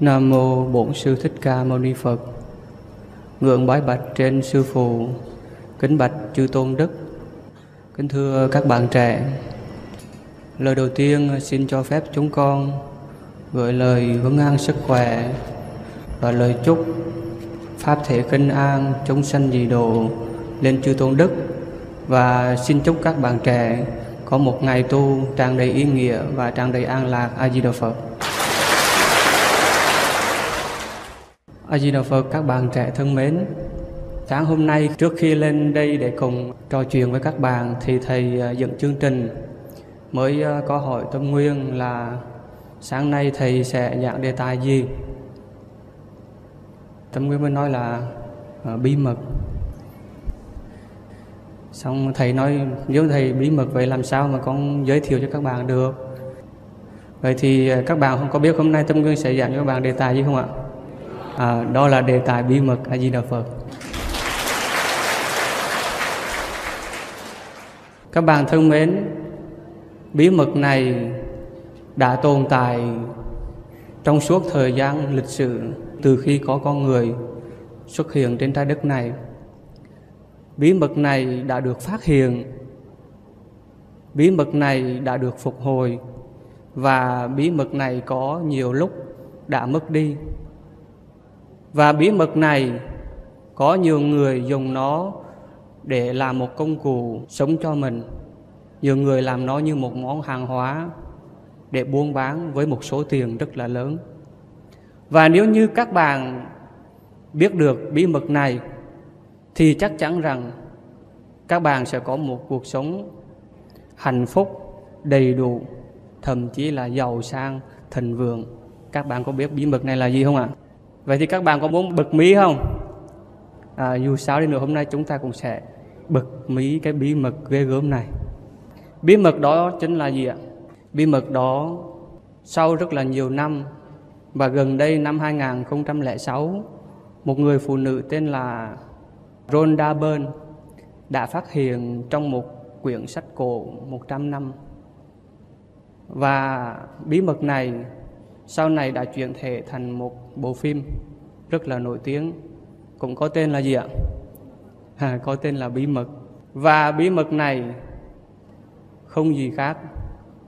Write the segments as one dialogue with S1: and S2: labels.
S1: Nam mô Bổn sư Thích Ca Mâu Ni Phật. Ngưỡng bái bạch trên sư phụ, kính bạch chư tôn đức. Kính thưa các bạn trẻ, lời đầu tiên xin cho phép chúng con gửi lời vấn an sức khỏe và lời chúc pháp thể kinh an chúng sanh dị độ lên chư tôn đức và xin chúc các bạn trẻ có một ngày tu tràn đầy ý nghĩa và tràn đầy an lạc a di đà phật a di đà phật các bạn trẻ thân mến sáng hôm nay trước khi lên đây để cùng trò chuyện với các bạn thì thầy ờ, dựng chương trình mới ờ, có hỏi tâm nguyên là sáng nay thầy sẽ giảng đề tài gì? Tâm nguyên mới nói là uh, bí mật. Xong thầy nói nếu thầy bí mật vậy làm sao mà con giới thiệu cho các bạn được? Vậy thì các bạn không có biết hôm nay tâm nguyên sẽ giảng cho các bạn đề tài gì không ạ? À, đó là đề tài bí mật a di đà phật. Các bạn thân mến bí mật này đã tồn tại trong suốt thời gian lịch sử từ khi có con người xuất hiện trên trái đất này. Bí mật này đã được phát hiện bí mật này đã được phục hồi và bí mật này có nhiều lúc đã mất đi và bí mật này, có nhiều người dùng nó để làm một công cụ sống cho mình. Nhiều người làm nó như một món hàng hóa để buôn bán với một số tiền rất là lớn. Và nếu như các bạn biết được bí mật này, thì chắc chắn rằng các bạn sẽ có một cuộc sống hạnh phúc, đầy đủ, thậm chí là giàu sang, thịnh vượng. Các bạn có biết bí mật này là gì không ạ? Vậy thì các bạn có muốn bật mí không? À, dù sao đi nữa hôm nay chúng ta cũng sẽ bật mí cái bí mật ghê gớm này. Bí mật đó chính là gì ạ? Bí mật đó sau rất là nhiều năm và gần đây năm 2006 một người phụ nữ tên là Rhonda Byrne đã phát hiện trong một quyển sách cổ 100 năm. Và bí mật này sau này đã chuyển thể thành một bộ phim rất là nổi tiếng, cũng có tên là gì ạ? À, có tên là Bí mật. Và bí mật này không gì khác,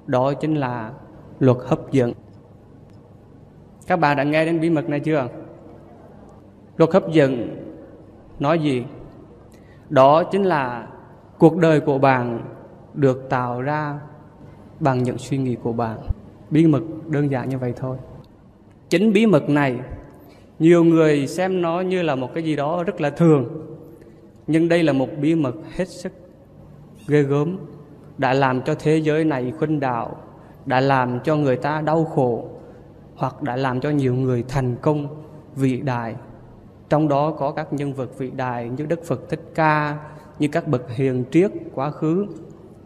S1: đó chính là luật hấp dẫn. Các bạn đã nghe đến bí mật này chưa? Luật hấp dẫn nói gì? Đó chính là cuộc đời của bạn được tạo ra bằng những suy nghĩ của bạn. Bí mật đơn giản như vậy thôi. Chính bí mật này, nhiều người xem nó như là một cái gì đó rất là thường. Nhưng đây là một bí mật hết sức ghê gớm, đã làm cho thế giới này khuynh đảo, đã làm cho người ta đau khổ, hoặc đã làm cho nhiều người thành công vĩ đại trong đó có các nhân vật vĩ đại như Đức Phật Thích Ca, như các bậc hiền triết quá khứ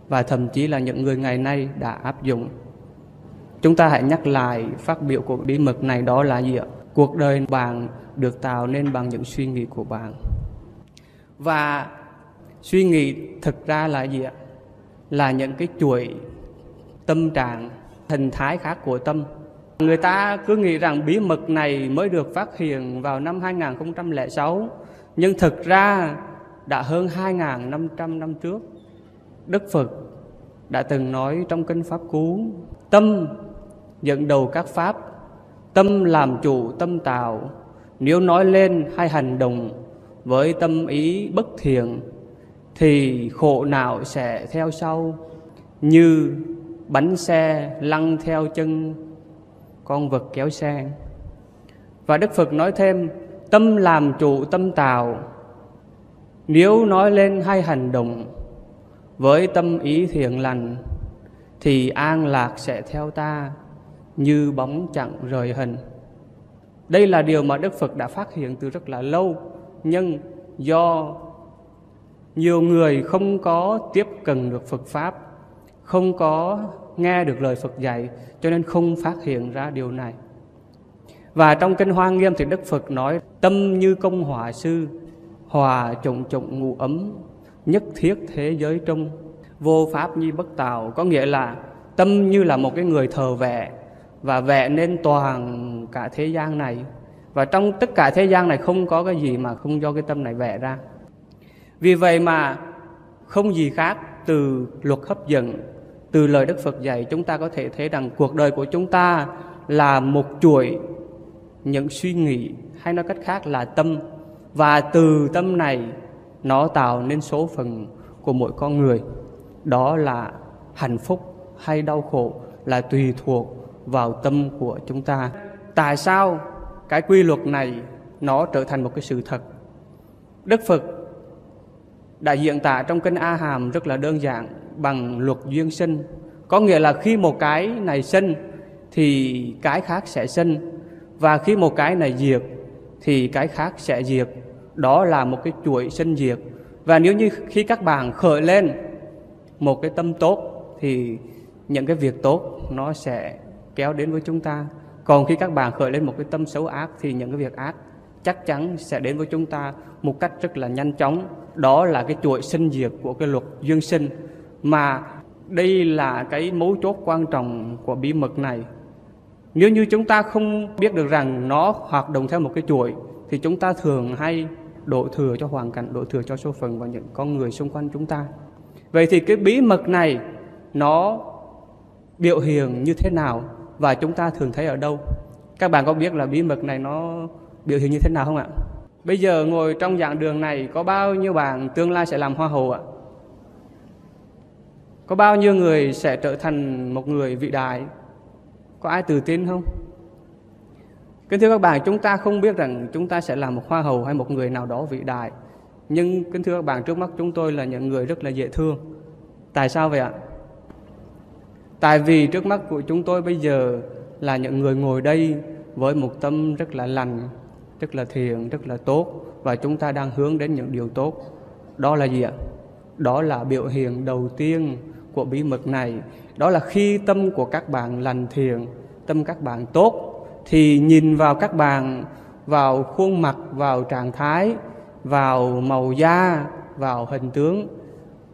S1: và thậm chí là những người ngày nay đã áp dụng. Chúng ta hãy nhắc lại phát biểu của bí mật này đó là gì ạ? Cuộc đời bạn được tạo nên bằng những suy nghĩ của bạn. Và suy nghĩ thực ra là gì ạ? Là những cái chuỗi tâm trạng, hình thái khác của tâm Người ta cứ nghĩ rằng bí mật này mới được phát hiện vào năm 2006, nhưng thực ra đã hơn 2.500 năm trước. Đức Phật đã từng nói trong kinh Pháp Cú, tâm dẫn đầu các Pháp, tâm làm chủ tâm tạo, nếu nói lên hay hành động với tâm ý bất thiện, thì khổ não sẽ theo sau như bánh xe lăn theo chân con vật kéo xe. Và đức phật nói thêm tâm làm chủ tâm tạo. Nếu nói lên hay hành động với tâm ý thiện lành thì an lạc sẽ theo ta như bóng chẳng rời hình đây là điều mà đức phật đã phát hiện từ rất là lâu nhưng do nhiều người không có tiếp cận được phật pháp không có nghe được lời Phật dạy cho nên không phát hiện ra điều này. Và trong kinh Hoa Nghiêm thì Đức Phật nói tâm như công hòa sư, hòa trụng trụng ngủ ấm, nhất thiết thế giới trung, vô pháp nhi bất tạo. Có nghĩa là tâm như là một cái người thờ vệ và vẽ nên toàn cả thế gian này. Và trong tất cả thế gian này không có cái gì mà không do cái tâm này vẽ ra. Vì vậy mà không gì khác từ luật hấp dẫn, từ lời đức phật dạy, chúng ta có thể thấy rằng cuộc đời của chúng ta là một chuỗi những suy nghĩ, hay nói cách khác là tâm. Và từ tâm này nó tạo nên số phận của mỗi con người. Đó là hạnh phúc hay đau khổ là tùy thuộc vào tâm của chúng ta. Tại sao cái quy luật này nó trở thành một cái sự thật? Đức phật đã diễn tả trong kinh a hàm rất là đơn giản bằng luật duyên sinh. Có nghĩa là khi một cái này sinh thì cái khác sẽ sinh, và khi một cái này diệt thì cái khác sẽ diệt. Đó là một cái chuỗi sinh diệt. Và nếu như khi các bạn khởi lên một cái tâm tốt thì những cái việc tốt nó sẽ kéo đến với chúng ta. Còn khi các bạn khởi lên một cái tâm xấu ác thì những cái việc ác chắc chắn sẽ đến với chúng ta một cách rất là nhanh chóng. Đó là cái chuỗi sinh diệt của cái luật duyên sinh. Mà đây là cái mấu chốt quan trọng của bí mật này. Nếu như chúng ta không biết được rằng nó hoạt động theo một cái chuỗi thì chúng ta thường hay đổ thừa cho hoàn cảnh, đổ thừa cho số phận và những con người xung quanh chúng ta. Vậy thì cái bí mật này nó biểu hiện như thế nào? Và chúng ta thường thấy ở đâu? Các bạn có biết là bí mật này nó biểu hiện như thế nào không ạ? Bây giờ ngồi trong dạng đường này có bao nhiêu bạn tương lai sẽ làm hoa hậu ạ? Có bao nhiêu người sẽ trở thành một người vị đại? Có ai tự tin không? Kính thưa các bạn, chúng ta không biết rằng chúng ta sẽ là một hoa hậu hay một người nào đó vĩ đại. Nhưng kính thưa các bạn, trước mắt chúng tôi là những người rất là dễ thương. Tại sao vậy ạ? Tại vì trước mắt của chúng tôi bây giờ là những người ngồi đây với một tâm rất là lành, rất là thiện, rất là tốt và chúng ta đang hướng đến những điều tốt. Đó là gì ạ? Đó là biểu hiện đầu tiên của bí mật này. Đó là khi tâm của các bạn lành thiện, tâm các bạn tốt thì nhìn vào các bạn vào khuôn mặt vào trạng thái vào màu da vào hình tướng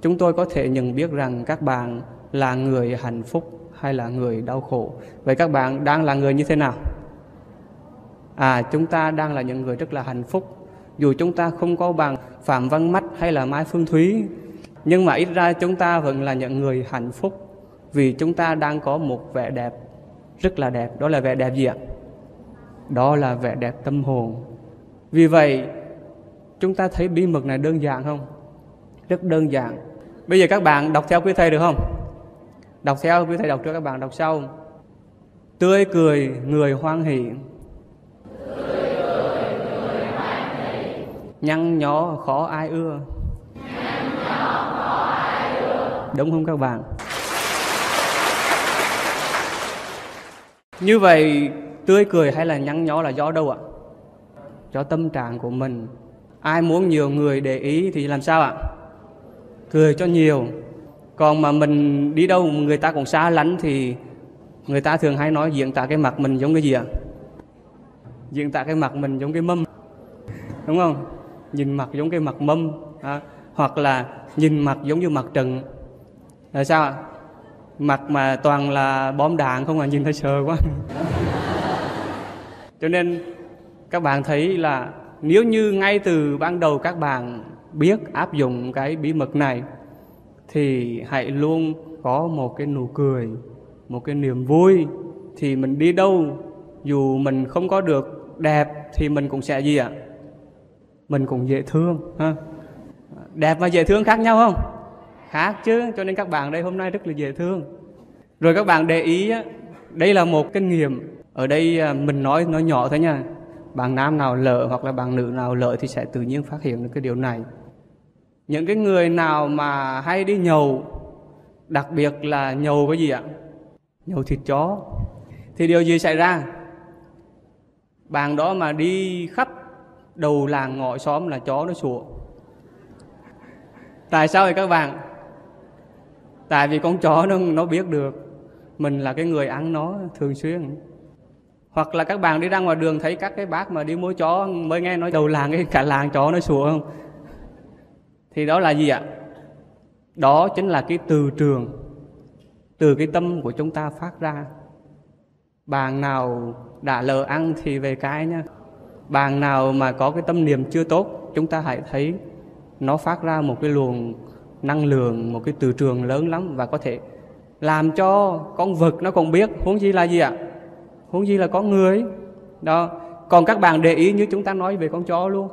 S1: chúng tôi có thể nhận biết rằng các bạn là người hạnh phúc hay là người đau khổ? Vậy các bạn đang là người như thế nào? À chúng ta đang là những người rất là hạnh phúc. Dù chúng ta không có bằng phạm văn mắt hay là mai phương thúy, nhưng mà ít ra chúng ta vẫn là những người hạnh phúc vì chúng ta đang có một vẻ đẹp rất là đẹp. Đó là vẻ đẹp gì ạ? Đó là vẻ đẹp tâm hồn. Vì vậy, chúng ta thấy bí mật này đơn giản không? Rất đơn giản. Bây giờ các bạn đọc theo quý thầy được không? Đọc theo quý thầy đọc cho các bạn đọc sau. Tươi cười người hoan hỷ. Nhăn nhó khó ai ưa. Đúng không các bạn? Như vậy, tươi cười hay là nhăn nhó là do đâu ạ? Do tâm trạng của mình. Ai muốn nhiều người để ý thì làm sao ạ? Cười cho nhiều còn mà mình đi đâu người ta cũng xa lánh thì người ta thường hay nói diễn tả cái mặt mình giống cái gì ạ? Diễn tả cái mặt mình giống cái mâm. Đúng không? Nhìn mặt giống cái mặt mâm à, hoặc là nhìn mặt giống như mặt trần là sao ạ? Mặt mà toàn là bom đạn không à? Nhìn thấy sợ quá. Cho nên các bạn thấy là nếu như ngay từ ban đầu các bạn biết áp dụng cái bí mật này thì hãy luôn có một cái nụ cười, một cái niềm vui. Thì mình đi đâu, dù mình không có được đẹp, thì mình cũng sẽ gì ạ? Mình cũng dễ thương, ha? Đẹp và dễ thương khác nhau không? Khác chứ, cho nên các bạn đây hôm nay rất là dễ thương. Rồi các bạn để ý đây là một kinh nghiệm. Ở đây à, mình nói nói nhỏ thôi nha. Bạn nam nào lỡ hoặc là bạn nữ nào lỡ thì sẽ tự nhiên phát hiện được cái điều này những cái người nào mà hay đi nhầu, đặc biệt là nhầu cái gì ạ? Nhầu thịt chó. Thì điều gì xảy ra? Bạn đó mà đi khắp đầu làng ngõ xóm là chó nó sủa. Tại sao vậy các bạn? Tại vì con chó nó nó biết được mình là cái người ăn nó thường xuyên. Hoặc là các bạn đi ra ngoài đường thấy các cái bác mà đi mua chó, mới nghe nói đầu làng cái cả làng chó nó sủa không? Thì đó là gì ạ? Đó chính là cái từ trường. Từ cái tâm của chúng ta phát ra. Bạn nào đã lỡ ăn thì về cái nhá. bạn nào mà có cái tâm niệm chưa tốt, chúng ta hãy thấy nó phát ra một cái luồng năng lượng, một cái từ trường lớn lắm và có thể làm cho con vật nó còn biết. Huống gì là gì ạ? Huống gì là có người. Đó. Còn các bạn để ý như chúng ta nói về con chó luôn.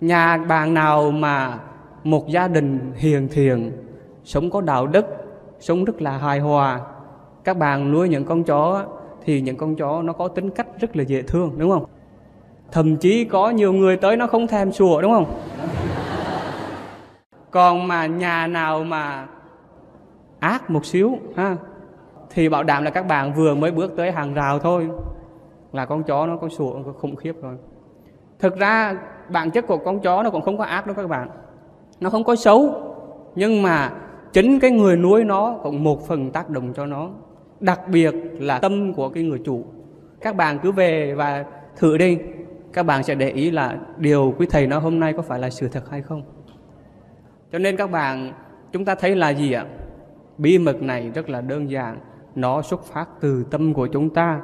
S1: Nhà bạn nào mà một gia đình hiền thiện, sống có đạo đức, sống rất là hài hòa. Các bạn nuôi những con chó thì những con chó nó có tính cách rất là dễ thương, đúng không? Thậm chí có nhiều người tới nó không thèm sủa, đúng không? Còn mà nhà nào mà ác một xíu, ha, thì bảo đảm là các bạn vừa mới bước tới hàng rào thôi. Là con chó nó có sủa khủng khiếp rồi. Thực ra bản chất của con chó nó cũng không có ác đâu các bạn nó không có xấu, nhưng mà chính cái người nuôi nó cũng một phần tác động cho nó. Đặc biệt là tâm của cái người chủ. Các bạn cứ về và thử đi. Các bạn sẽ để ý là điều quý thầy nói hôm nay có phải là sự thật hay không. Cho nên các bạn, chúng ta thấy là gì ạ? Bí mật này rất là đơn giản. Nó xuất phát từ tâm của chúng ta.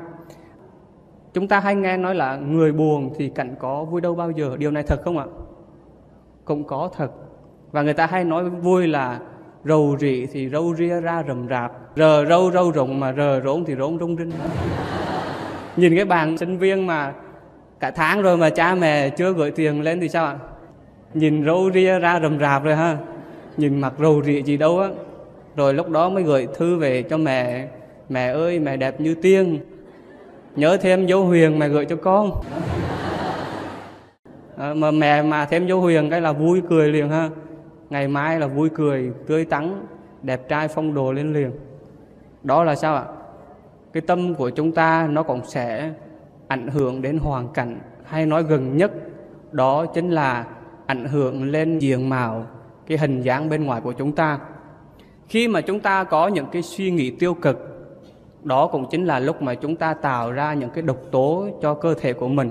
S1: Chúng ta hay nghe nói là người buồn thì cạnh có vui đâu bao giờ. Điều này thật không ạ? Cũng có thật và người ta hay nói vui là rầu rị thì râu ria ra rầm rạp. Rờ râu râu rồng mà rờ rốn thì rốn rung rinh. Nhìn cái bàn sinh viên mà cả tháng rồi mà cha mẹ chưa gửi tiền lên thì sao ạ? Nhìn râu ria ra rầm rạp rồi ha. Nhìn mặt rầu rị gì đâu á. Rồi lúc đó mới gửi thư về cho mẹ. Mẹ ơi mẹ đẹp như tiên. Nhớ thêm dấu huyền mẹ gửi cho con. À, mà mẹ mà thêm dấu huyền cái là vui cười liền ha ngày mai là vui cười, tươi tắn, đẹp trai phong đồ lên liền. Đó là sao ạ? Cái tâm của chúng ta nó cũng sẽ ảnh hưởng đến hoàn cảnh, hay nói gần nhất, đó chính là ảnh hưởng lên diện mạo, cái hình dáng bên ngoài của chúng ta. Khi mà chúng ta có những cái suy nghĩ tiêu cực, đó cũng chính là lúc mà chúng ta tạo ra những cái độc tố cho cơ thể của mình.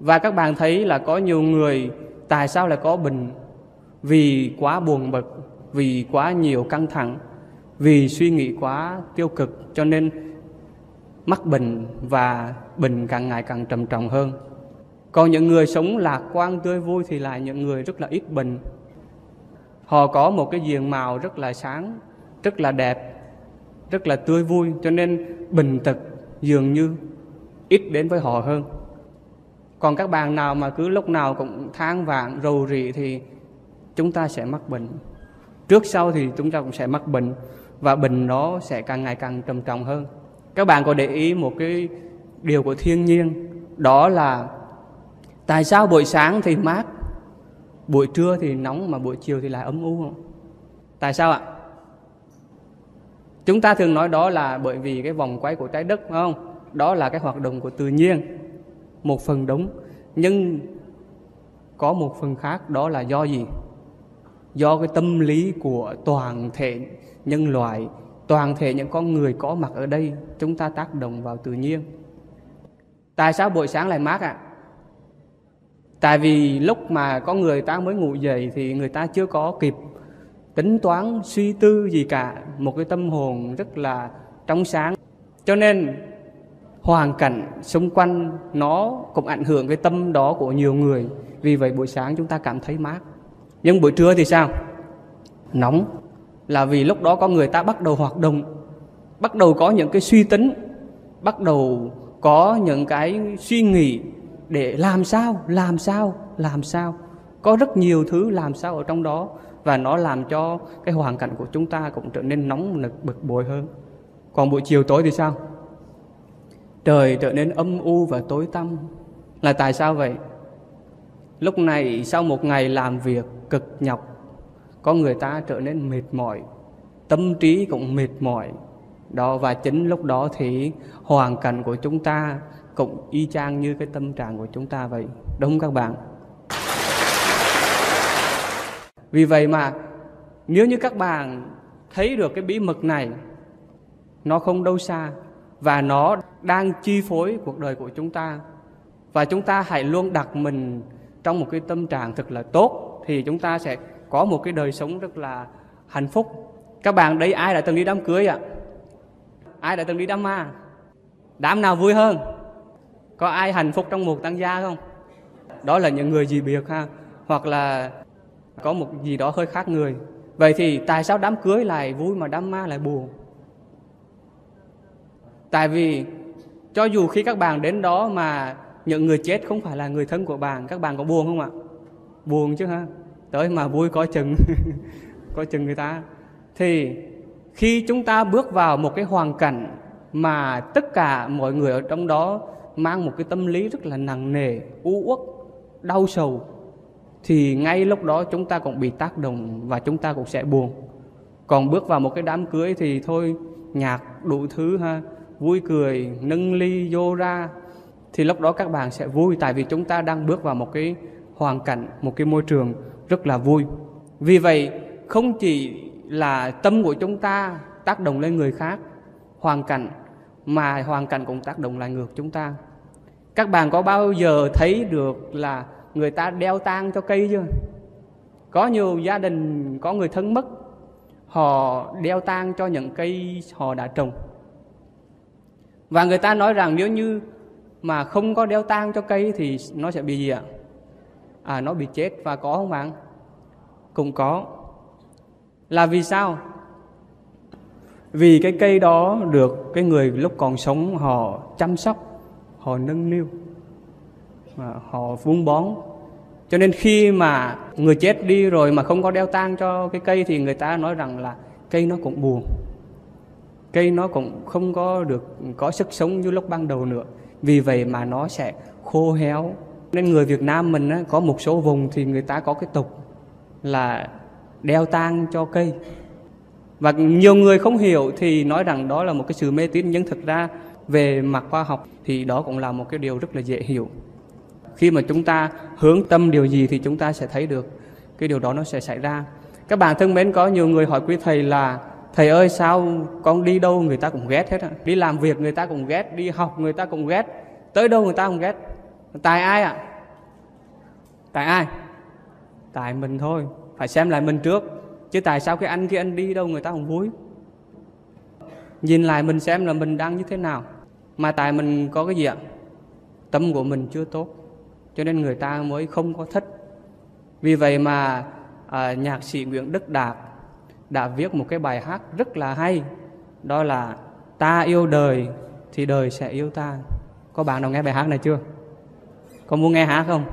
S1: Và các bạn thấy là có nhiều người, tại sao lại có bệnh? Vì quá buồn bực, vì quá nhiều căng thẳng, vì suy nghĩ quá tiêu cực, cho nên mắc bệnh và bệnh càng ngày càng trầm trọng hơn. Còn những người sống lạc quan tươi vui thì là những người rất là ít bệnh. Họ có một cái diện màu rất là sáng, rất là đẹp, rất là tươi vui, cho nên bình tật dường như ít đến với họ hơn. Còn các bạn nào mà cứ lúc nào cũng than vãn, rầu rĩ thì chúng ta sẽ mắc bệnh. Trước sau thì chúng ta cũng sẽ mắc bệnh và bệnh nó sẽ càng ngày càng trầm trọng hơn. Các bạn có để ý một cái điều của thiên nhiên, đó là tại sao buổi sáng thì mát, buổi trưa thì nóng mà buổi chiều thì lại ấm u? Không tại sao ạ? Chúng ta thường nói đó là bởi vì cái vòng quay của trái đất, phải không? Đó là cái hoạt động của tự nhiên, một phần đúng. Nhưng có một phần khác, đó là do gì? Do cái tâm lý của toàn thể nhân loại, toàn thể những con người có mặt ở đây, chúng ta tác động vào tự nhiên. Tại sao buổi sáng lại mát ạ? À? tại vì lúc mà có người ta mới ngủ dậy thì người ta chưa có kịp tính toán, suy tư gì cả. Một cái tâm hồn rất là trong sáng. Cho nên, hoàn cảnh xung quanh nó cũng ảnh hưởng cái tâm đó của nhiều người. Vì vậy buổi sáng chúng ta cảm thấy mát nhưng buổi trưa thì sao? Nóng. Là vì lúc đó có người ta bắt đầu hoạt động, bắt đầu có những cái suy tính, bắt đầu có những cái suy nghĩ để làm sao làm sao làm sao. Có rất nhiều thứ làm sao ở trong đó và nó làm cho cái hoàn cảnh của chúng ta cũng trở nên nóng nực, bực bội hơn. Còn buổi chiều tối thì sao? Trời trở nên âm u và tối tăm. Là tại sao vậy? Lúc này sau một ngày làm việc cực nhọc. Có người ta trở nên mệt mỏi, tâm trí cũng mệt mỏi. Đó, và chính lúc đó thì hoàn cảnh của chúng ta cũng y chang như cái tâm trạng của chúng ta vậy. Đúng không các bạn? Vì vậy mà, nếu như các bạn thấy được cái bí mật này, nó không đâu xa và nó đang chi phối cuộc đời của chúng ta, và chúng ta hãy luôn đặt mình trong một cái tâm trạng thật là tốt thì chúng ta sẽ có một cái đời sống rất là hạnh phúc. Các bạn đây ai đã từng đi đám cưới ạ? Ai đã từng đi đám ma? Đám nào vui hơn? Có ai hạnh phúc trong một tăng gia không? Đó là những người gì biệt ha? Hoặc là có một gì đó hơi khác người. Vậy thì tại sao đám cưới lại vui mà đám ma lại buồn? Tại vì cho dù khi các bạn đến đó mà những người chết không phải là người thân của bạn, các bạn có buồn không ạ? Buồn chứ ha tới mà vui có chừng. Có chừng người ta. Thì khi chúng ta bước vào một cái hoàn cảnh mà tất cả mọi người ở trong đó mang một cái tâm lý rất là nặng nề, u uất, đau sầu, thì ngay lúc đó chúng ta cũng bị tác động và chúng ta cũng sẽ buồn. Còn bước vào một cái đám cưới thì thôi, nhạc đủ thứ ha, vui cười, nâng ly, vô ra, thì lúc đó các bạn sẽ vui. Tại vì chúng ta đang bước vào một cái hoàn cảnh một cái môi trường rất là vui. Vì vậy, không chỉ là tâm của chúng ta tác động lên người khác, hoàn cảnh, mà hoàn cảnh cũng tác động lại ngược chúng ta. Các bạn có bao giờ thấy được là người ta đeo tang cho cây chưa? Có nhiều gia đình, có người thân mất, họ đeo tang cho những cây họ đã trồng. Và người ta nói rằng nếu như mà không có đeo tang cho cây thì nó sẽ bị gì ạ? À nó bị chết và có không bạn? Cũng có. Là vì sao? Vì cái cây đó được cái người lúc còn sống họ chăm sóc, họ nâng niu à, họ vun bón. Cho nên khi mà người chết đi rồi mà không có đeo tang cho cái cây thì người ta nói rằng là cây nó cũng buồn. Cây nó cũng không có được, có sức sống như lúc ban đầu nữa. Vì vậy mà nó sẽ khô héo nên người Việt Nam mình á, có một số vùng thì người ta có cái tục là đeo tang cho cây. Và nhiều người không hiểu thì nói rằng đó là một cái sự mê tín nhưng thực ra về mặt khoa học thì đó cũng là một cái điều rất là dễ hiểu. Khi mà chúng ta hướng tâm điều gì thì chúng ta sẽ thấy được cái điều đó nó sẽ xảy ra. Các bạn thân mến có nhiều người hỏi quý thầy là thầy ơi sao con đi đâu người ta cũng ghét hết đi làm việc người ta cũng ghét đi học người ta cũng ghét tới đâu người ta cũng ghét? Tại ai ạ? Tại ai? Tại mình thôi phải xem lại mình trước. Chứ tại sao cái anh kia anh đi đâu người ta không vui? Nhìn lại mình xem là mình đang như thế nào. Mà tại mình có cái gì ạ? Tâm của mình chưa tốt cho nên người ta mới không có thích. Vì vậy mà à, nhạc sĩ Nguyễn Đức Đạt đã viết một cái bài hát rất là hay. Đó là ta yêu đời thì đời sẽ yêu ta có bạn nào nghe bài hát này chưa? Con muốn nghe hả không?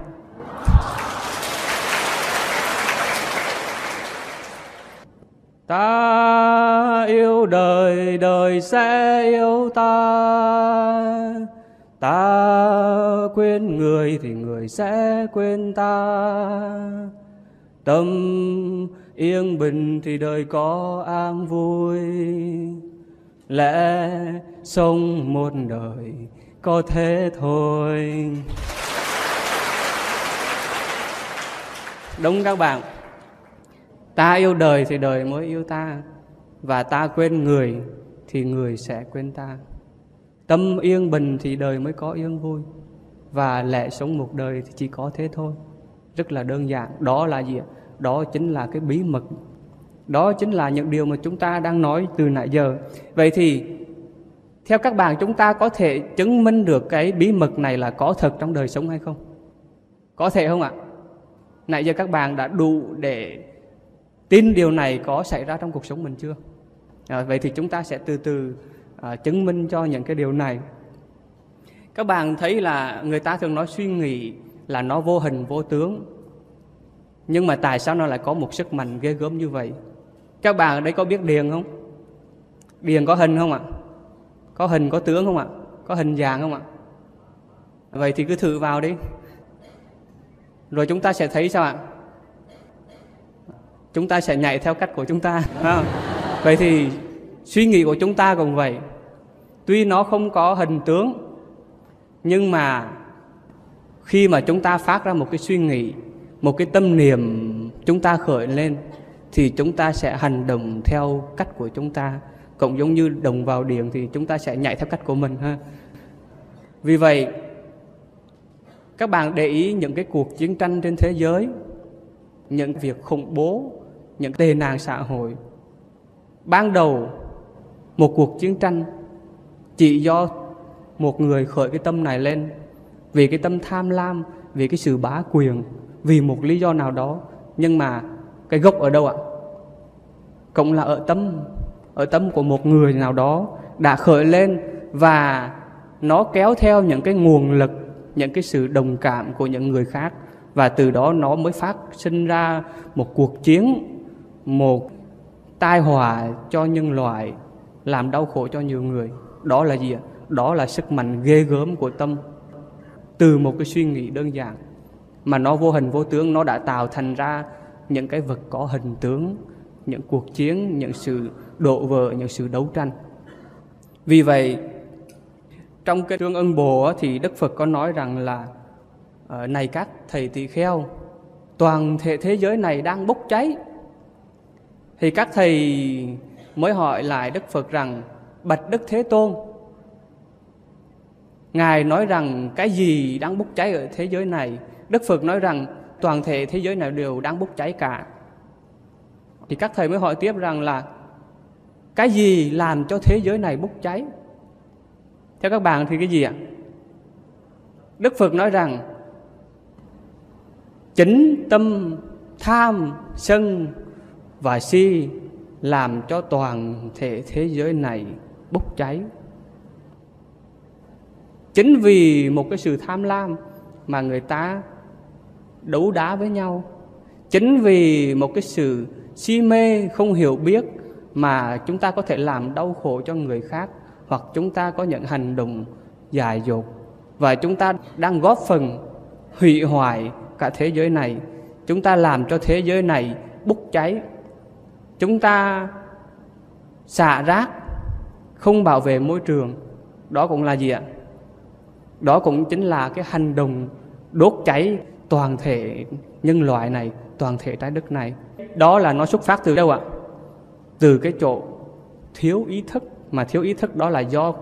S1: Ta yêu đời đời sẽ yêu ta. Ta quên người thì người sẽ quên ta. Tâm yên bình thì đời có an vui. Lẽ sống một đời có thế thôi. Đúng các bạn. Ta yêu đời thì đời mới yêu ta, và ta quên người thì người sẽ quên ta. Tâm yên bình thì đời mới có yên vui, và lẽ sống một đời thì chỉ có thế thôi. Rất là đơn giản, đó là gì đó chính là cái bí mật. Đó chính là những điều mà chúng ta đang nói từ nãy giờ. Vậy thì, theo các bạn, chúng ta có thể chứng minh được cái bí mật này là có thật trong đời sống hay không? Có thể không ạ? Nãy giờ các bạn đã đủ để tin điều này có xảy ra trong cuộc sống mình chưa? À, vậy thì chúng ta sẽ từ từ à, chứng minh cho những cái điều này. Các bạn thấy là người ta thường nói suy nghĩ là nó vô hình vô tướng. Nhưng mà tại sao nó lại có một sức mạnh ghê gớm như vậy? Các bạn ở đây có biết điền không? Điền có hình không ạ? Có hình có tướng không ạ? Có hình dạng không ạ? Vậy thì cứ thử vào đi rồi chúng ta sẽ thấy sao ạ? Chúng ta sẽ nhảy theo cách của chúng ta vậy thì suy nghĩ của chúng ta cũng vậy. Tuy nó không có hình tướng, nhưng mà khi mà chúng ta phát ra một cái suy nghĩ, một cái tâm niệm chúng ta khởi lên, thì chúng ta sẽ hành động theo cách của chúng ta. Cũng giống như đồng vào điện thì chúng ta sẽ nhảy theo cách của mình ha. Vì vậy các bạn để ý những cái cuộc chiến tranh trên thế giới, những việc khủng bố, những tệ nạn xã hội. Ban đầu, một cuộc chiến tranh chỉ do một người khởi cái tâm này lên vì cái tâm tham lam, vì cái sự bá quyền, vì một lý do nào đó. Nhưng mà cái gốc ở đâu ạ? Cũng là ở tâm ở tâm của một người nào đó đã khởi lên và nó kéo theo những cái nguồn lực những cái sự đồng cảm của những người khác. Và từ đó nó mới phát sinh ra một cuộc chiến, một tai họa cho nhân loại, làm đau khổ cho nhiều người. Đó là gì ạ? Đó là sức mạnh ghê gớm của tâm. Từ một cái suy nghĩ đơn giản mà nó vô hình vô tướng, nó đã tạo thành ra những cái vật có hình tướng, những cuộc chiến, những sự đổ vỡ, những sự đấu tranh. Vì vậy trong cái trương ân bồ thì đức phật có nói rằng là ờ, này các thầy tỳ kheo, toàn thể thế giới này đang bốc cháy. Thì các thầy mới hỏi lại đức phật rằng, bạch đức thế tôn, ngài nói rằng cái gì đang bốc cháy ở thế giới này? Đức phật nói rằng, toàn thể thế giới này đều đang bốc cháy cả. Thì các thầy mới hỏi tiếp rằng là, cái gì làm cho thế giới này bốc cháy? Theo các bạn thì cái gì ạ? Đức phật nói rằng, chính tâm tham sân và si làm cho toàn thể thế giới này bốc cháy. Chính vì một cái sự tham lam mà người ta đấu đá với nhau, chính vì một cái sự si mê không hiểu biết mà chúng ta có thể làm đau khổ cho người khác hoặc chúng ta có những hành động dài dột. Và chúng ta đang góp phần hủy hoại cả thế giới này. Chúng ta làm cho thế giới này bốc cháy. Chúng ta xả rác, không bảo vệ môi trường. Đó cũng là gì ạ? Đó cũng chính là cái hành động đốt cháy toàn thể nhân loại này, toàn thể trái đất này. Đó là nó xuất phát từ đâu ạ? Từ cái chỗ thiếu ý thức mà thiếu ý thức đó là do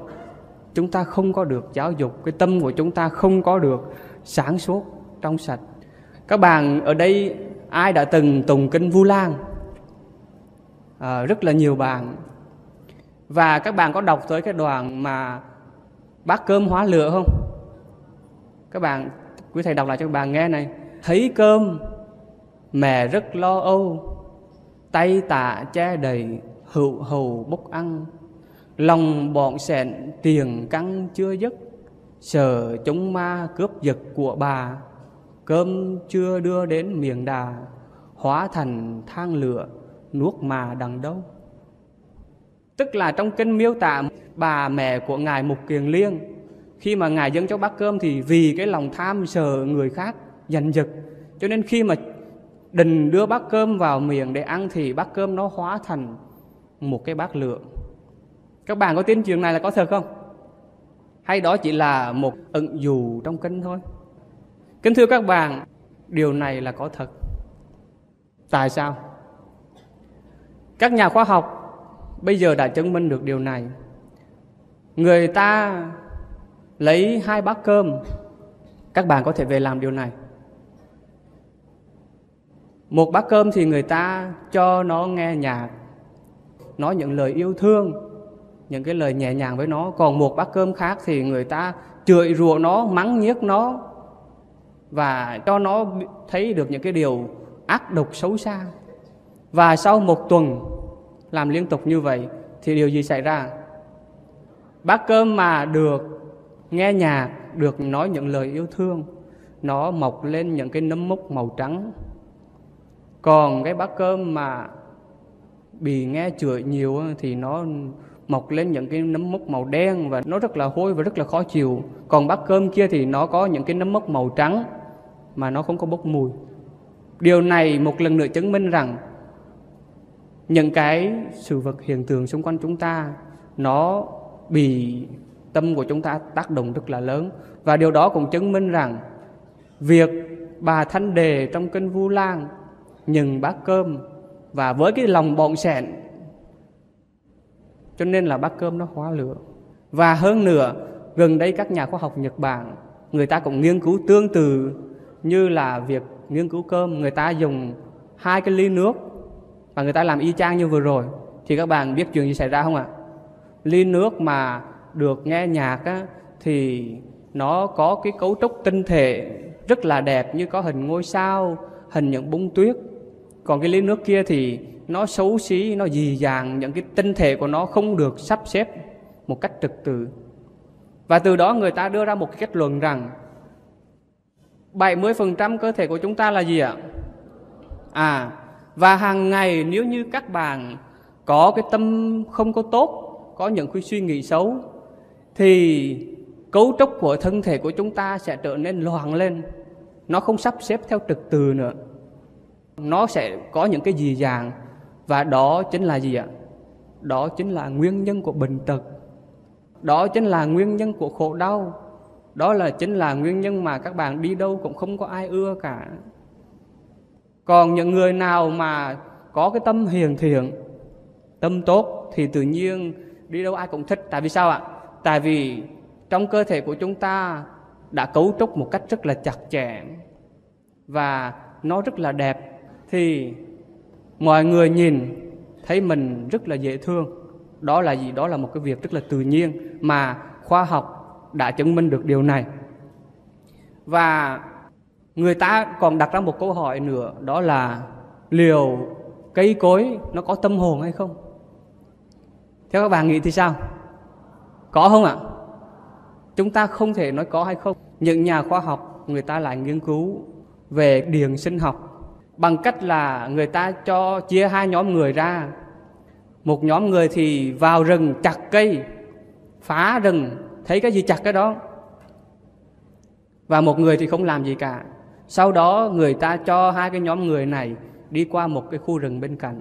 S1: chúng ta không có được giáo dục cái tâm của chúng ta không có được sáng suốt trong sạch. Các bạn ở đây ai đã từng tùng kinh vu lan? À, rất là nhiều bạn. Và các bạn có đọc tới cái đoạn mà bát cơm hóa lửa không? Các bạn quý thầy đọc lại cho các bạn nghe này. Thấy cơm mẹ rất lo âu tay tạ che đầy hữu hầu bốc ăn lòng bọn sẹn tiền căng chưa dứt, sợ chúng ma cướp giật của bà. Cơm chưa đưa đến miệng đà, hóa thành thang lửa, nuốt mà đằng đâu. Tức là trong kinh miêu tả bà mẹ của ngài mục kiền liên, khi mà ngài dâng cho bát cơm thì vì cái lòng tham sợ người khác giành giật, cho nên khi mà đình đưa bát cơm vào miệng để ăn thì bát cơm nó hóa thành một cái bát lửa các bạn có tin chuyện này là có thật không? Hay đó chỉ là một ẩn dụ trong kinh thôi? Kính thưa các bạn, điều này là có thật. Tại sao? Các nhà khoa học bây giờ đã chứng minh được điều này. Người ta lấy hai bát cơm. Các bạn có thể về làm điều này. Một bát cơm thì người ta cho nó nghe nhạc, nói những lời yêu thương những cái lời nhẹ nhàng với nó. Còn một bát cơm khác thì người ta chửi rủa nó, mắng nhiếc nó và cho nó thấy được những cái điều ác độc xấu xa. Và sau một tuần làm liên tục như vậy thì điều gì xảy ra? Bát cơm mà được nghe nhạc, được nói những lời yêu thương, nó mọc lên những cái nấm mốc màu trắng. Còn cái bát cơm mà bị nghe chửi nhiều thì nó mọc lên những cái nấm mốc màu đen và nó rất là hôi và rất là khó chịu. Còn bát cơm kia thì nó có những cái nấm mốc màu trắng mà nó không có bốc mùi. Điều này một lần nữa chứng minh rằng những cái sự vật hiện tượng xung quanh chúng ta, nó bị tâm của chúng ta tác động rất là lớn. Và điều đó cũng chứng minh rằng việc bà thanh đề trong kinh vu lan nhừng bát cơm và với cái lòng bọn sẹn cho nên là bát cơm nó hóa lửa. Và hơn nữa gần đây các nhà khoa học nhật bản người ta cũng nghiên cứu tương tự như là việc nghiên cứu cơm. Người ta dùng hai cái ly nước và người ta làm y chang như vừa rồi. Thì các bạn biết chuyện gì xảy ra không ạ? Ly nước mà được nghe nhạc á, thì nó có cái cấu trúc tinh thể rất là đẹp như có hình ngôi sao, hình những bông tuyết. Còn cái ly nước kia thì nó xấu xí, nó dì dàng, những cái tinh thể của nó không được sắp xếp một cách trật tự. Và từ đó người ta đưa ra một cái kết luận rằng 70% cơ thể của chúng ta là gì ạ? À, và hàng ngày nếu như các bạn có cái tâm không có tốt, có những cái suy nghĩ xấu thì cấu trúc của thân thể của chúng ta sẽ trở nên loạn lên. Nó không sắp xếp theo trật tự nữa. Nó sẽ có những cái gì dàng và đó chính là gì ạ? Đó chính là nguyên nhân của bệnh tật. Đó chính là nguyên nhân của khổ đau. Đó là chính là nguyên nhân mà các bạn đi đâu cũng không có ai ưa cả. Còn những người nào mà có cái tâm hiền thiện, tâm tốt thì tự nhiên đi đâu ai cũng thích. Tại vì sao ạ? Tại vì trong cơ thể của chúng ta đã cấu trúc một cách rất là chặt chẽ và nó rất là đẹp thì mọi người nhìn, thấy mình rất là dễ thương. Đó là gì? Đó là một cái việc rất là tự nhiên mà khoa học đã chứng minh được điều này. Và người ta còn đặt ra một câu hỏi nữa, đó là liệu cây cối nó có tâm hồn hay không? Theo các bạn nghĩ thì sao? Có không ạ? Chúng ta không thể nói có hay không. Những nhà khoa học, người ta lại nghiên cứu về điện sinh học bằng cách là người ta cho chia hai nhóm người ra. Một nhóm người thì vào rừng chặt cây, phá rừng. Thấy cái gì chặt cái đó. Và một người thì không làm gì cả. Sau đó người ta cho hai cái nhóm người này đi qua một cái khu rừng bên cạnh.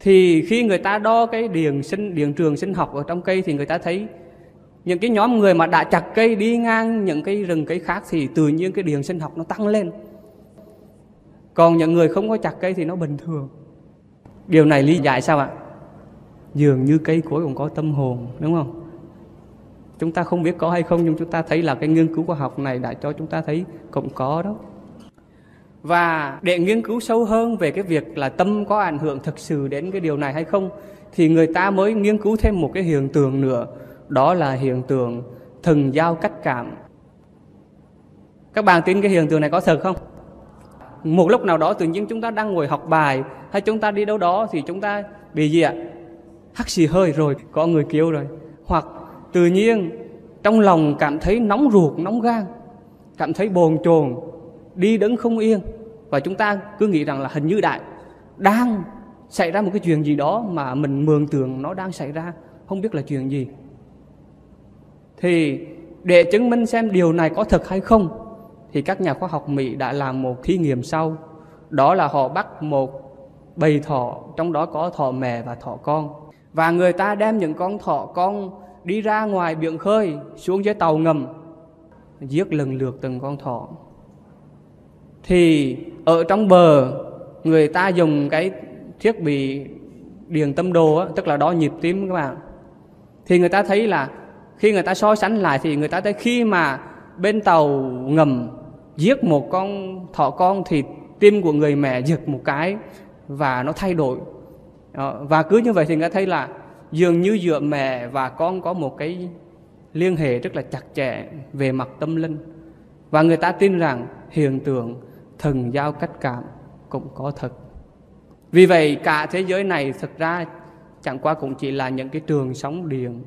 S1: Thì khi người ta đo cái điện sinh điện trường sinh học ở trong cây thì người ta thấy những cái nhóm người mà đã chặt cây đi ngang những cái rừng cây khác thì tự nhiên cái điện sinh học nó tăng lên còn những người không có chặt cây thì nó bình thường. Điều này lý giải sao ạ? Dường như cây cối cũng có tâm hồn, đúng không? Chúng ta không biết có hay không, nhưng chúng ta thấy là cái nghiên cứu khoa học này đã cho chúng ta thấy cũng có đó. Và để nghiên cứu sâu hơn về cái việc là tâm có ảnh hưởng thực sự đến cái điều này hay không, thì người ta mới nghiên cứu thêm một cái hiện tượng nữa. Đó là hiện tượng thần giao cách cảm. Các bạn tin cái hiện tượng này có thật không? Một lúc nào đó tự nhiên chúng ta đang ngồi học bài, hay chúng ta đi đâu đó thì chúng ta bị gì ạ? Hắt xì hơi rồi, có người kêu rồi. Hoặc tự nhiên trong lòng cảm thấy nóng ruột, nóng gan, cảm thấy bồn chồn, đi đứng không yên. Và chúng ta cứ nghĩ rằng là hình như đại, đang xảy ra một cái chuyện gì đó mà mình mường tượng nó đang xảy ra, không biết là chuyện gì. Thì để chứng minh xem điều này có thật hay không thì các nhà khoa học Mỹ đã làm một thí nghiệm sau. Đó là họ bắt một bầy thỏ trong đó có thỏ mẹ và thỏ con. Và người ta đem những con thỏ con đi ra ngoài biển khơi xuống dưới tàu ngầm giết lần lượt từng con thỏ. Thì ở trong bờ người ta dùng cái thiết bị điền tâm đồ á, tức là đo nhịp tim các bạn thì người ta thấy là khi người ta so sánh lại thì người ta thấy khi mà bên tàu ngầm giết một con thỏ con thì tim của người mẹ giật một cái và nó thay đổi. Đó, và cứ như vậy thì người ta thấy là dường như giữa mẹ và con có một cái liên hệ rất là chặt chẽ về mặt tâm linh. Và người ta tin rằng hiện tượng thần giao cách cảm cũng có thật. Vì vậy cả thế giới này thực ra chẳng qua cũng chỉ là những cái trường sóng điện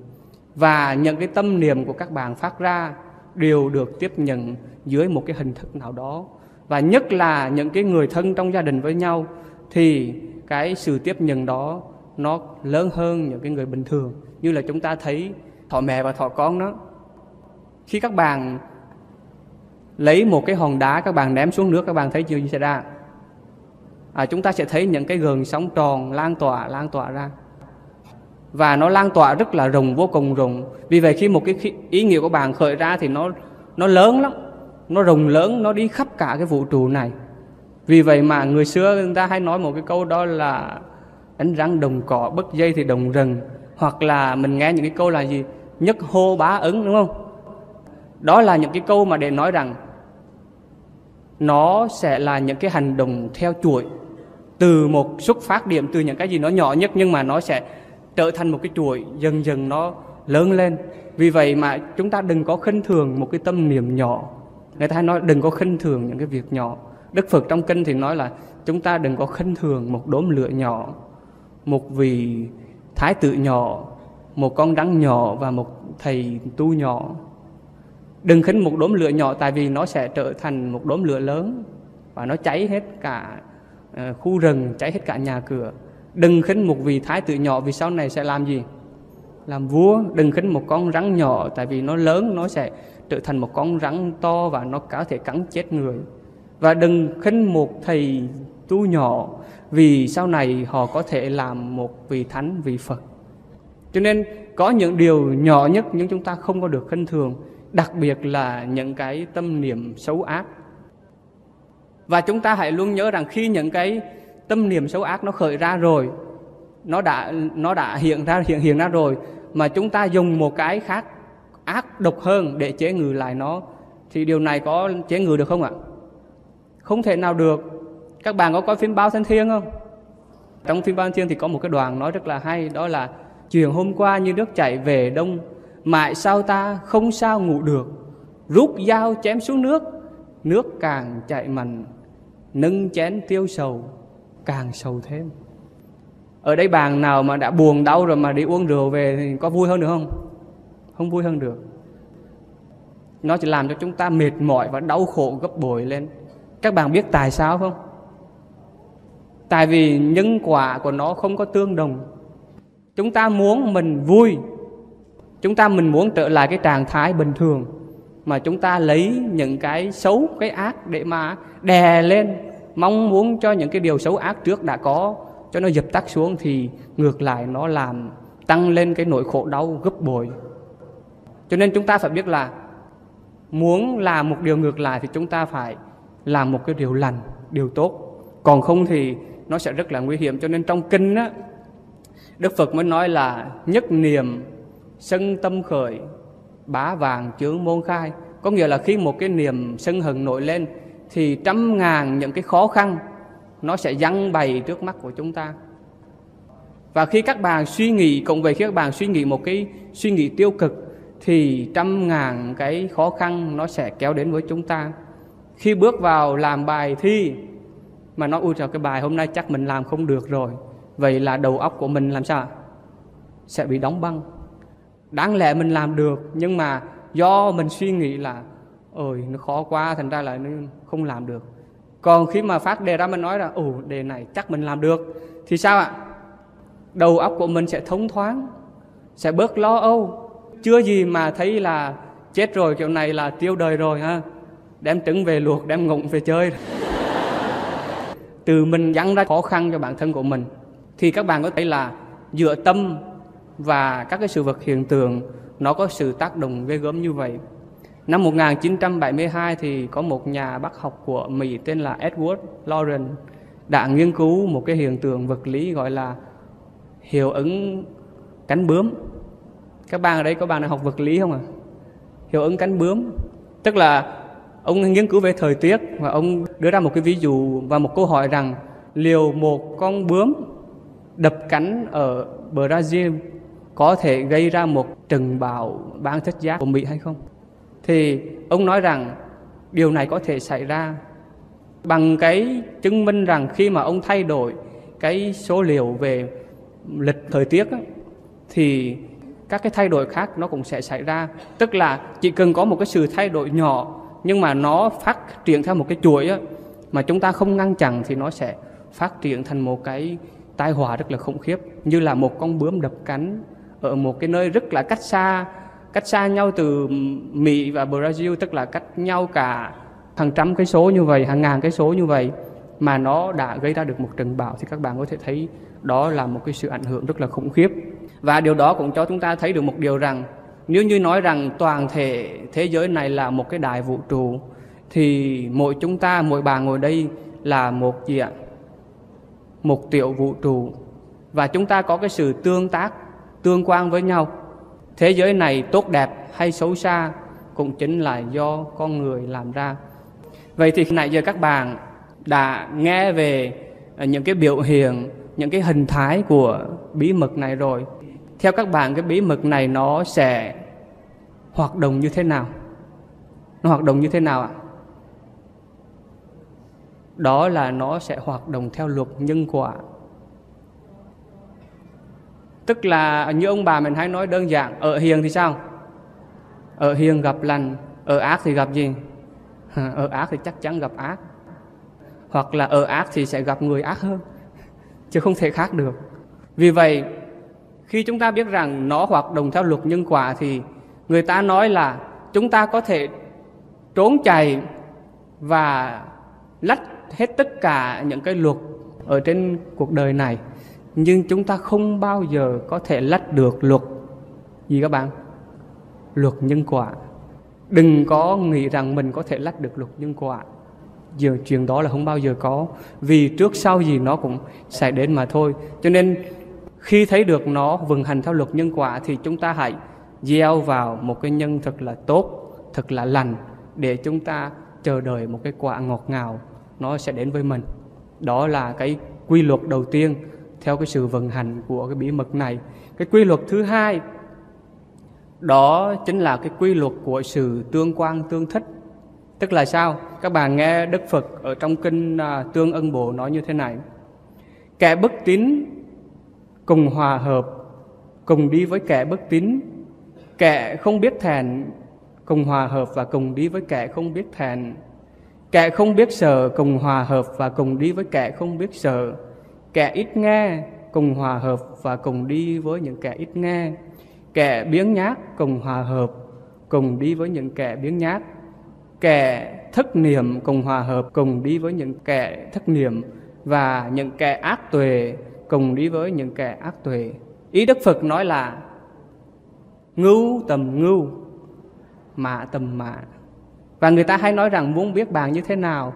S1: và những cái tâm niệm của các bạn phát ra đều được tiếp nhận dưới một cái hình thức nào đó. Và nhất là những cái người thân trong gia đình với nhau thì cái sự tiếp nhận đó nó lớn hơn những cái người bình thường. Như là chúng ta thấy thọ mẹ và thọ con đó. Khi các bạn lấy một cái hòn đá các bạn ném xuống nước các bạn thấy chuyện gì xảy ra? À, chúng ta sẽ thấy những cái gợn sóng tròn lan tỏa lan tỏa ra. Và nó lan tỏa rất là rộng vô cùng rộng. Vì vậy khi một cái ý nghĩa của bạn khởi ra thì nó nó lớn lắm nó rộng lớn nó đi khắp cả cái vũ trụ này. Vì vậy mà người xưa người ta hay nói một cái câu đó là đánh răng đồng cỏ bất dây thì đồng rừng. Hoặc là mình nghe những cái câu là gì? Nhất hô bá ứng đúng không? Đó là những cái câu mà để nói rằng nó sẽ là những cái hành động theo chuỗi. Từ một xuất phát điểm, từ những cái gì nó nhỏ nhất nhưng mà nó sẽ trở thành một cái chuỗi, dần dần nó lớn lên. Vì vậy mà chúng ta đừng có khinh thường một cái tâm niệm nhỏ người ta hay nói đừng có khinh thường những cái việc nhỏ. Đức phật trong kinh thì nói là chúng ta đừng có khinh thường một đốm lửa nhỏ, một vị thái tử nhỏ, một con rắn nhỏ và một thầy tu nhỏ. Đừng khinh một đốm lửa nhỏ tại vì nó sẽ trở thành một đốm lửa lớn và nó cháy hết cả ờ, khu rừng, cháy hết cả nhà cửa. Đừng khinh một vị thái tử nhỏ vì sau này sẽ làm gì? Làm vua. Đừng khinh một con rắn nhỏ tại vì nó lớn, nó sẽ trở thành một con rắn to và nó có thể cắn chết người. Và đừng khinh một thầy tu nhỏ, vì sau này họ có thể làm một vị thánh, vị phật. Cho nên có những điều nhỏ nhất nhưng chúng ta không có được khinh thường, đặc biệt là những cái tâm niệm xấu ác. Và chúng ta hãy luôn nhớ rằng khi những cái tâm niệm xấu ác nó khởi ra rồi, nó đã nó đã hiện ra, hiện hiện ra rồi, mà chúng ta dùng một cái khác ác độc hơn để chế ngự lại nó, thì điều này có chế ngự được không ạ? Không thể nào được. Các bạn có coi phim bao thân thiên không? Trong phim bao thân thiên thì có một cái đoạn nói rất là hay, đó là chuyện hôm qua như nước chảy về đông, mãi sao ta không sao ngủ được. Rút dao chém xuống nước nước càng chạy mạnh, nâng chén tiêu sầu càng sầu thêm. Ở đây bạn nào mà đã buồn đau rồi mà đi uống rượu về thì có vui hơn được không? Không vui hơn được. Nó chỉ làm cho chúng ta mệt mỏi và đau khổ gấp bội lên. Các bạn biết tại sao không? Tại vì nhân quả của nó không có tương đồng. Chúng ta muốn mình vui, chúng ta mình muốn trở lại cái trạng thái bình thường, mà chúng ta lấy những cái xấu, cái ác để mà đè lên, mong muốn cho những cái điều xấu ác trước đã có, cho nó dập tắt xuống thì ngược lại nó làm tăng lên cái nỗi khổ đau gấp bội cho nên chúng ta phải biết là muốn làm một điều ngược lại thì chúng ta phải làm một cái điều lành, điều tốt. Còn không thì nó sẽ rất là nguy hiểm. Cho nên trong kinh á, đức phật mới nói là nhất niềm sân tâm khởi, bá vàng chướng môn khai. Có nghĩa là khi một cái niềm sân hận nổi lên thì trăm ngàn những cái khó khăn nó sẽ giăng bày trước mắt của chúng ta. Và khi các bạn suy nghĩ, cộng về khi các bạn suy nghĩ một cái suy nghĩ tiêu cực thì trăm ngàn cái khó khăn nó sẽ kéo đến với chúng ta. Khi bước vào làm bài thi mà nó ui trời, cái bài hôm nay chắc mình làm không được rồi, vậy là đầu óc của mình làm sao? Sẽ bị đóng băng. Đáng lẽ mình làm được, nhưng mà do mình suy nghĩ là, ôi, nó khó quá, thành ra là nó không làm được. Còn khi mà phát đề ra mình nói là, ồ, đề này chắc mình làm được, thì sao ạ? Đầu óc của mình sẽ thông thoáng, sẽ bớt lo âu chưa gì mà thấy là chết rồi, kiểu này là tiêu đời rồi, ha đem trứng về luộc, đem ngụng về chơi từ mình dẫn ra khó khăn cho bản thân của mình, thì các bạn có thấy là dựa tâm và các cái sự vật hiện tượng, nó có sự tác động ghê gớm như vậy. Năm 1972 thì có một nhà bác học của Mỹ tên là Edward Loren đã nghiên cứu một cái hiện tượng vật lý gọi là hiệu ứng cánh bướm. Các bạn ở đây có bạn nào học vật lý không ạ? À? Hiệu ứng cánh bướm tức là ông nghiên cứu về thời tiết và ông đưa ra một cái ví dụ và một câu hỏi rằng liệu một con bướm đập cánh ở Brazil có thể gây ra một trận bão ban thất giác của Mỹ hay không? Thì ông nói rằng điều này có thể xảy ra bằng cái chứng minh rằng khi mà ông thay đổi cái số liệu về lịch thời tiết thì các cái thay đổi khác nó cũng sẽ xảy ra. Tức là chỉ cần có một cái sự thay đổi nhỏ nhưng mà nó phát triển theo một cái chuỗi á, mà chúng ta không ngăn chặn thì nó sẽ phát triển thành một cái tai họa rất là khủng khiếp. Như là một con bướm đập cánh ở một cái nơi rất là cách xa cách xa nhau từ Mỹ và Brazil tức là cách nhau cả hàng trăm cái số như vậy hàng ngàn cái số như vậy mà nó đã gây ra được một trận bão thì các bạn có thể thấy đó là một cái sự ảnh hưởng rất là khủng khiếp. Và điều đó cũng cho chúng ta thấy được một điều rằng, nếu như nói rằng toàn thể thế giới này là một cái đại vũ trụ, thì mỗi chúng ta, mỗi bà ngồi đây là một gì ạ? Một tiểu vũ trụ. Và chúng ta có cái sự tương tác, tương quan với nhau. Thế giới này tốt đẹp hay xấu xa cũng chính là do con người làm ra. Vậy thì nãy giờ các bạn đã nghe về à, những cái biểu hiện, những cái hình thái của bí mật này rồi. Theo các bạn, cái bí mật này nó sẽ hoạt động như thế nào? Nó hoạt động như thế nào ạ? Đó là nó sẽ hoạt động theo luật nhân quả. Tức là như ông bà mình hay nói đơn giản, ở hiền thì sao? Ở hiền gặp lành, ở ác thì gặp gì? Ở ác thì chắc chắn gặp ác hoặc là ở ác thì sẽ gặp người ác hơn, chứ không thể khác được. Vì vậy, khi chúng ta biết rằng nó hoạt động theo luật nhân quả thì người ta nói là chúng ta có thể trốn chạy và lách hết tất cả những cái luật ở trên cuộc đời này. Nhưng chúng ta không bao giờ có thể lách được luật gì các bạn? Luật nhân quả. Đừng có nghĩ rằng mình có thể lách được luật nhân quả giờ chuyện đó là không bao giờ có. Vì trước sau gì nó cũng xảy đến mà thôi. Cho nên khi thấy được nó vận hành theo luật nhân quả thì chúng ta hãy gieo vào một cái nhân thật là tốt, thật là lành để chúng ta chờ đợi một cái quả ngọt ngào nó sẽ đến với mình. Đó là cái quy luật đầu tiên theo cái sự vận hành của cái bí mật này. Cái quy luật thứ hai, đó chính là cái quy luật của sự tương quan, tương thích tức là sao? Các bạn nghe đức phật ở trong kinh à, tương ân bộ nói như thế này. Kẻ bất tín cùng hòa hợp cùng đi với kẻ bất tín. Kẻ không biết thèn cùng hòa hợp và cùng đi với kẻ không biết thèn. kẻ không biết sợ cùng hòa hợp và cùng đi với kẻ không biết sợ. Kẻ ít nghe cùng hòa hợp và cùng đi với những kẻ ít nghe. Kẻ biếng nhác cùng hòa hợp cùng đi với những kẻ biếng nhác kẻ thất niệm cùng hòa hợp, cùng đi với những kẻ thất niệm và những kẻ ác tuệ, cùng đi với những kẻ ác tuệ. Ý đức phật nói là, ngưu tầm ngưu, mạ tầm mạ. Và người ta hay nói rằng, muốn biết bạn như thế nào,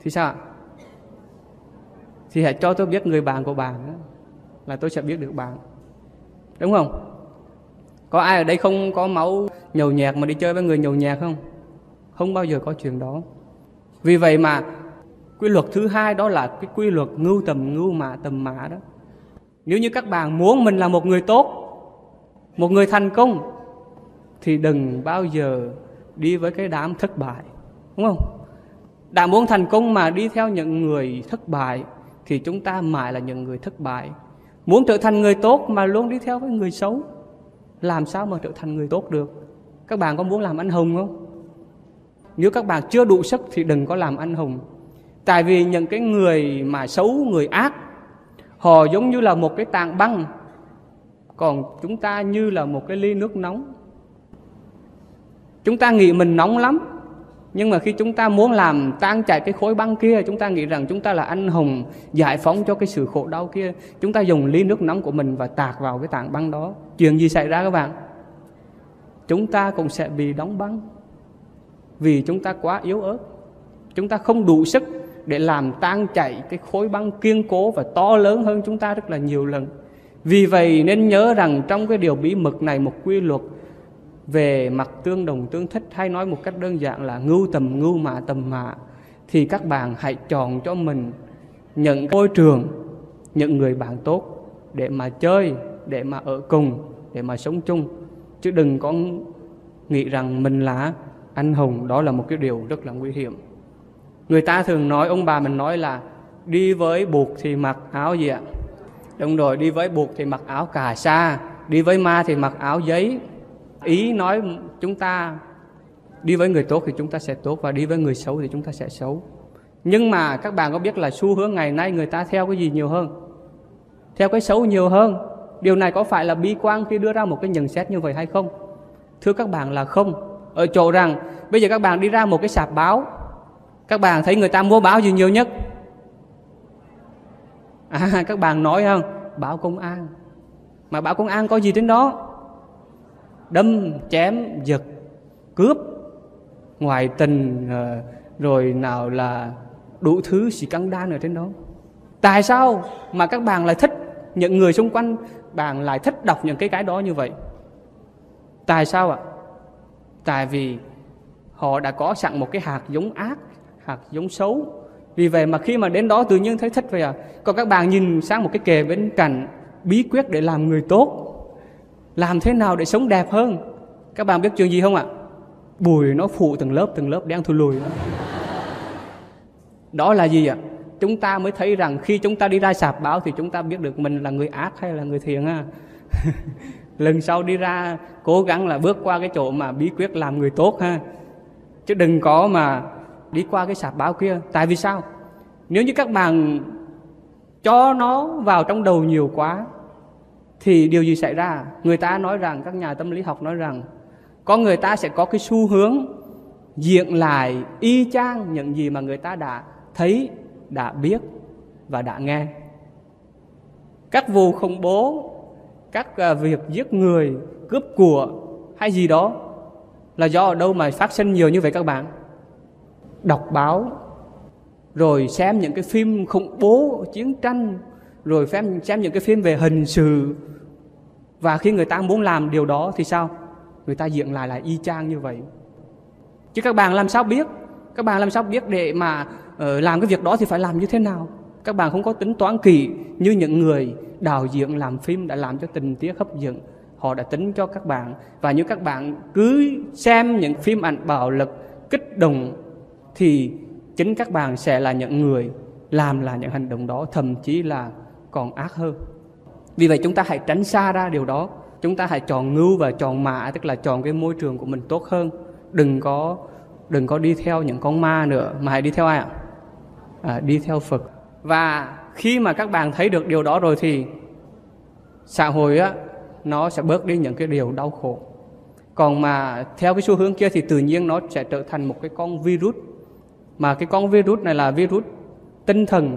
S1: thì sao? Thì hãy cho tôi biết người bạn của bạn là tôi sẽ biết được bạn. Đúng không? Có ai ở đây không có máu nhầu nhẹt mà đi chơi với người nhầu nhẹt không? Không bao giờ có chuyện đó. Vì vậy mà quy luật thứ hai đó là cái quy luật ngưu tầm ngưu mà tầm mã đó. Nếu như các bạn muốn mình là một người tốt, một người thành công, thì đừng bao giờ đi với cái đám thất bại, đúng không? Đã muốn thành công mà đi theo những người thất bại, thì chúng ta mãi là những người thất bại. Muốn trở thành người tốt mà luôn đi theo với người xấu, làm sao mà trở thành người tốt được? Các bạn có muốn làm anh hùng không? Nếu các bạn chưa đủ sức thì đừng có làm anh hùng. Tại vì những cái người mà xấu, người ác, họ giống như là một cái tảng băng, còn chúng ta như là một cái ly nước nóng. Chúng ta nghĩ mình nóng lắm, nhưng mà khi chúng ta muốn làm tan chảy cái khối băng kia, chúng ta nghĩ rằng chúng ta là anh hùng giải phóng cho cái sự khổ đau kia. Chúng ta dùng ly nước nóng của mình và tạt vào cái tảng băng đó. Chuyện gì xảy ra các bạn? Chúng ta cũng sẽ bị đóng băng vì chúng ta quá yếu ớt. Chúng ta không đủ sức để làm tan chảy cái khối băng kiên cố và to lớn hơn chúng ta rất là nhiều lần. Vì vậy nên nhớ rằng trong cái điều bí mật này, một quy luật về mặt tương đồng, tương thích hay nói một cách đơn giản là ngưu tầm, ngưu mạ, tầm mạ, thì các bạn hãy chọn cho mình những môi trường, những người bạn tốt để mà chơi, để mà ở cùng, để mà sống chung. Chứ đừng có nghĩ rằng mình là anh hùng, đó là một cái điều rất là nguy hiểm. Người ta thường nói, ông bà mình nói là, đi với buộc thì mặc áo gì ạ? Đúng rồi, đi với buộc thì mặc áo cà sa, đi với ma thì mặc áo giấy. Ý nói chúng ta, đi với người tốt thì chúng ta sẽ tốt và đi với người xấu thì chúng ta sẽ xấu. Nhưng mà các bạn có biết là xu hướng ngày nay người ta theo cái gì nhiều hơn? Theo cái xấu nhiều hơn. Điều này có phải là bi quan khi đưa ra một cái nhận xét như vậy hay không? Thưa các bạn là không. Ờ, ở chỗ rằng, bây giờ các bạn đi ra một cái sạp báo. Các bạn thấy người ta mua báo gì nhiều nhất? À các bạn nói không? Báo công an. Mà báo công an có gì trên đó? Đâm, chém, giật, cướp. Ngoại tình ờ, rồi nào là đủ thứ xì căng đan ở trên đó. Tại sao mà các bạn lại thích những người xung quanh? Bạn lại thích đọc những cái cái đó như vậy? Tại sao ạ? Tại vì họ đã có sẵn một cái hạt giống ác, hạt giống xấu. Vì vậy mà khi mà đến đó tự nhiên thấy thích vậy à. Còn các bạn nhìn sang một cái kề bên cạnh, bí quyết để làm người tốt. Làm thế nào để sống đẹp hơn? Các bạn biết chuyện gì không ạ? Bùi nó phụ từng lớp từng lớp đen thui lùi. Đó. đó là gì ạ? Chúng ta mới thấy rằng khi chúng ta đi ra sạp báo thì chúng ta biết được mình là người ác hay là người thiện à. lần sau đi ra, cố gắng là bước qua cái chỗ mà bí quyết làm người tốt ha. Chứ đừng có mà đi qua cái sạp báo kia. Tại vì sao? Nếu như các bạn cho nó vào trong đầu nhiều quá, thì điều gì xảy ra? Người ta nói rằng, các nhà tâm lý học nói rằng, có người ta sẽ có cái xu hướng diện lại y chang những gì mà người ta đã thấy, đã biết và đã nghe. Các vụ khủng bố các à, việc giết người cướp của hay gì đó là do ở đâu mà phát sinh nhiều như vậy các bạn? Đọc báo rồi xem những cái phim khủng bố chiến tranh rồi xem xem những cái phim về hình sự. Và khi người ta muốn làm điều đó thì sao? Người ta diện lại là y chang như vậy. Chứ các bạn làm sao biết? Các bạn làm sao biết để mà uh, làm cái việc đó thì phải làm như thế nào? Các bạn không có tính toán kỹ như những người đạo diễn làm phim đã làm cho tình tiết hấp dẫn. Họ đã tính cho các bạn. Và như các bạn cứ xem những phim ảnh bạo lực kích động thì chính các bạn sẽ là những người làm là những hành động đó thậm chí là còn ác hơn. Vì vậy chúng ta hãy tránh xa ra điều đó. Chúng ta hãy chọn ngưu và chọn mã tức là chọn cái môi trường của mình tốt hơn. Đừng có đừng có đi theo những con ma nữa. Mà hãy đi theo ai ạ? À, đi theo phật và khi mà các bạn thấy được điều đó rồi thì xã hội á, nó sẽ bớt đi những cái điều đau khổ. Còn mà theo cái xu hướng kia thì tự nhiên nó sẽ trở thành một cái con virus. Mà cái con virus này là virus tinh thần.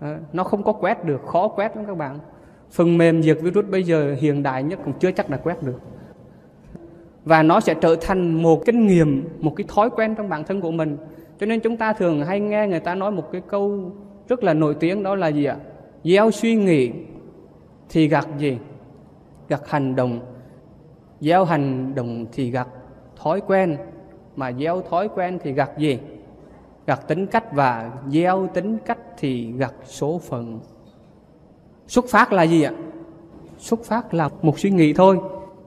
S1: Ờ, nó không có quét được, khó quét lắm các bạn. Phần mềm diệt virus bây giờ hiện đại nhất cũng chưa chắc là quét được. Và nó sẽ trở thành một kinh nghiệm, một cái thói quen trong bản thân của mình. Cho nên chúng ta thường hay nghe người ta nói một cái câu rất là nổi tiếng đó là gì ạ? Gieo suy nghĩ thì gặt gì? Gặt hành động. Gieo hành động thì gặt thói quen. Mà gieo thói quen thì gặt gì? Gặt tính cách và gieo tính cách thì gặt số phận. Xuất phát là gì ạ? Xuất phát là một suy nghĩ thôi.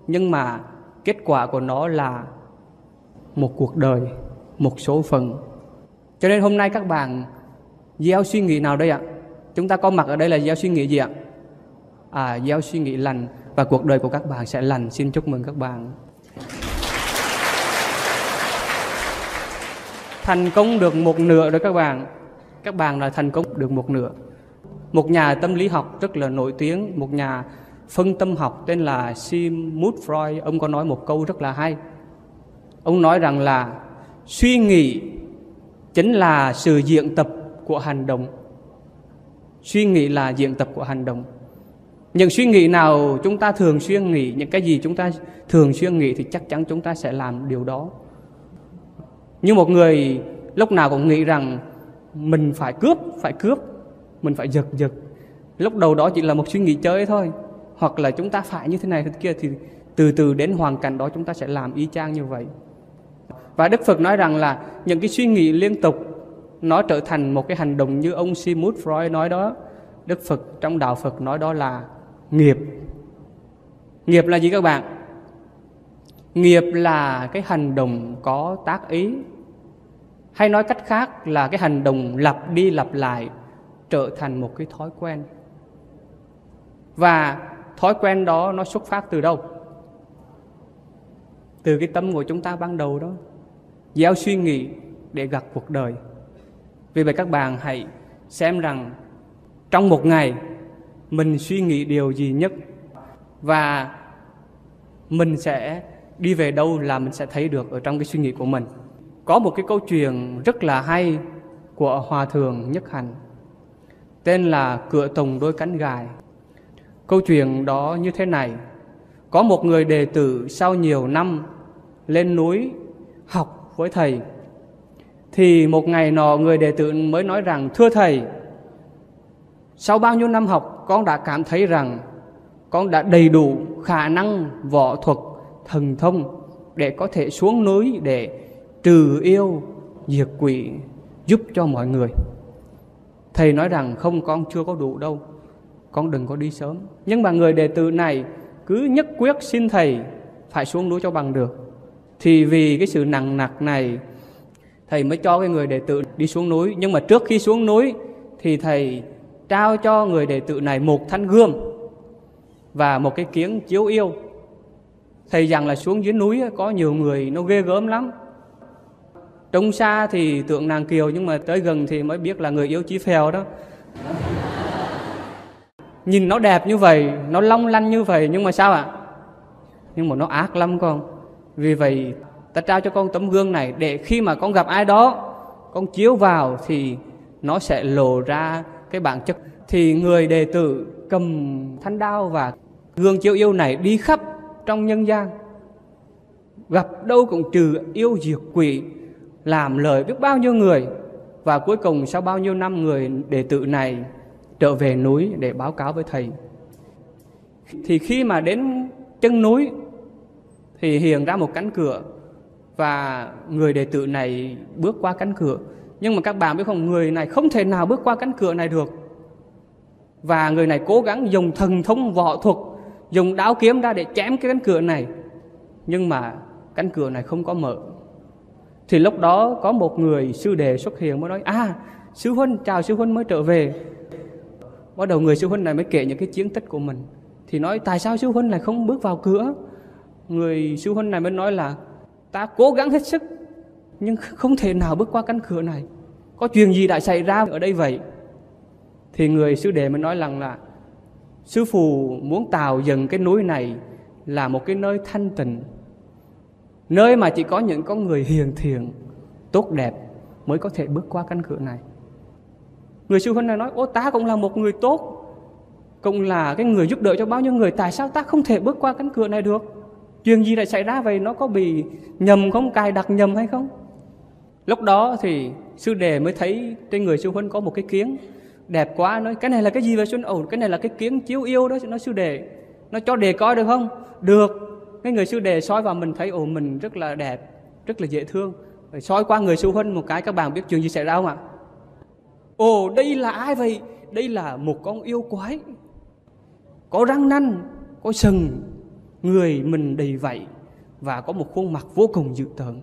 S1: Nhưng mà kết quả của nó là một cuộc đời, một số phận. Cho nên hôm nay các bạn gieo suy nghĩ nào đây ạ? Chúng ta có mặt ở đây là gieo suy nghĩ gì ạ? À gieo suy nghĩ lành và cuộc đời của các bạn sẽ lành. Xin chúc mừng các bạn. Thành công được một nửa rồi các bạn. Các bạn là thành công được một nửa. Một nhà tâm lý học rất là nổi tiếng, một nhà phân tâm học tên là Sigmund Freud ông có nói một câu rất là hay. Ông nói rằng là suy nghĩ chính là sự diện tập của hành động. Suy nghĩ là diễn tập của hành động. Những suy nghĩ nào chúng ta thường xuyên nghĩ, những cái gì chúng ta thường xuyên nghĩ thì chắc chắn chúng ta sẽ làm điều đó. Như một người lúc nào cũng nghĩ rằng mình phải cướp phải cướp, mình phải giật giật. Lúc đầu đó chỉ là một suy nghĩ chơi thôi, hoặc là chúng ta phải như thế này, thế kia, thì từ từ đến hoàn cảnh đó chúng ta sẽ làm y chang như vậy. Và đức phật nói rằng là những cái suy nghĩ liên tục nó trở thành một cái hành động như ông Sigmund Freud nói đó. Đức phật, trong đạo phật nói đó là nghiệp. Nghiệp là gì các bạn? Nghiệp là cái hành động có tác ý. Hay nói cách khác là cái hành động lặp đi lặp lại trở thành một cái thói quen. Và thói quen đó nó xuất phát từ đâu? Từ cái tâm của chúng ta ban đầu đó. Gieo suy nghĩ để gặt cuộc đời vì vậy các bạn hãy xem rằng trong một ngày mình suy nghĩ điều gì nhất và mình sẽ đi về đâu là mình sẽ thấy được ở trong cái suy nghĩ của mình. Có một cái câu chuyện rất là hay của hòa thượng nhất hạnh, tên là cửa tùng đôi cánh gài. Câu chuyện đó như thế này có một người đệ tử sau nhiều năm lên núi học với thầy thì một ngày nọ người đệ tử mới nói rằng, thưa thầy, sau bao nhiêu năm học, con đã cảm thấy rằng con đã đầy đủ khả năng võ thuật thần thông để có thể xuống núi để trừ yêu, diệt quỷ, giúp cho mọi người. Thầy nói rằng, không, con chưa có đủ đâu, con đừng có đi sớm. Nhưng mà người đệ tử này cứ nhất quyết xin thầy phải xuống núi cho bằng được. Thì vì cái sự nặng nặc này thầy mới cho cái người đệ tử đi xuống núi. Nhưng mà trước khi xuống núi thì thầy trao cho người đệ tử này một thanh gươm và một cái kiếng chiếu yêu. Thầy rằng là xuống dưới núi có nhiều người, nó ghê gớm lắm. Trông xa thì tượng nàng kiều, nhưng mà tới gần thì mới biết là người yêu chí phèo đó. Nhìn nó đẹp như vậy, nó long lanh như vậy, nhưng mà sao ạ? Nhưng mà nó ác lắm con. Vì vậy ta trao cho con tấm gương này để khi mà con gặp ai đó, con chiếu vào thì nó sẽ lộ ra cái bản chất. Thì người đệ tử cầm thanh đao và gương chiếu yêu này đi khắp trong nhân gian. Gặp đâu cũng trừ yêu diệt quỷ, làm lời biết bao nhiêu người. Và cuối cùng sau bao nhiêu năm người đệ tử này trở về núi để báo cáo với thầy. Thì khi mà đến chân núi, thì hiện ra một cánh cửa và người đệ tử này bước qua cánh cửa. Nhưng mà các bạn biết không, người này không thể nào bước qua cánh cửa này được. Và người này cố gắng dùng thần thông võ thuật, dùng đao kiếm ra để chém cái cánh cửa này. Nhưng mà cánh cửa này không có mở. Thì lúc đó có một người sư đệ xuất hiện mới nói à sư huynh, chào sư huynh mới trở về. Bắt đầu người sư huynh này mới kể những cái chiến tích của mình. Thì nói, tại sao sư huynh lại không bước vào cửa? Người sư huynh này mới nói là ta cố gắng hết sức, nhưng không thể nào bước qua cánh cửa này. Có chuyện gì đã xảy ra ở đây vậy? Thì người sư đệ mới nói rằng là sư phụ muốn tạo dựng cái núi này là một cái nơi thanh tịnh, nơi mà chỉ có những con người hiền thiện, tốt đẹp mới có thể bước qua cánh cửa này. Người sư huynh này nói, ô, ta cũng là một người tốt, cũng là cái người giúp đỡ cho bao nhiêu người, tại sao ta không thể bước qua cánh cửa này được? Chuyện gì lại xảy ra vậy? Nó có bị nhầm không? Cài đặt nhầm hay không? Lúc đó thì sư đề mới thấy trên người sư huynh có một cái kiếng đẹp quá. Nói, cái này là cái gì vậy xuân ổn cái này là cái kiếng chiếu yêu đó. Nó sư đề nó cho đề coi được không? Được. Cái người sư đề soi vào mình thấy, ồ, mình rất là đẹp, rất là dễ thương. Rồi soi qua người sư huynh một cái, các bạn biết chuyện gì xảy ra không ạ? Ồ, đây là ai vậy? Đây là một con yêu quái. Có răng nanh, có sừng người mình đầy vậy và có một khuôn mặt vô cùng dữ tợn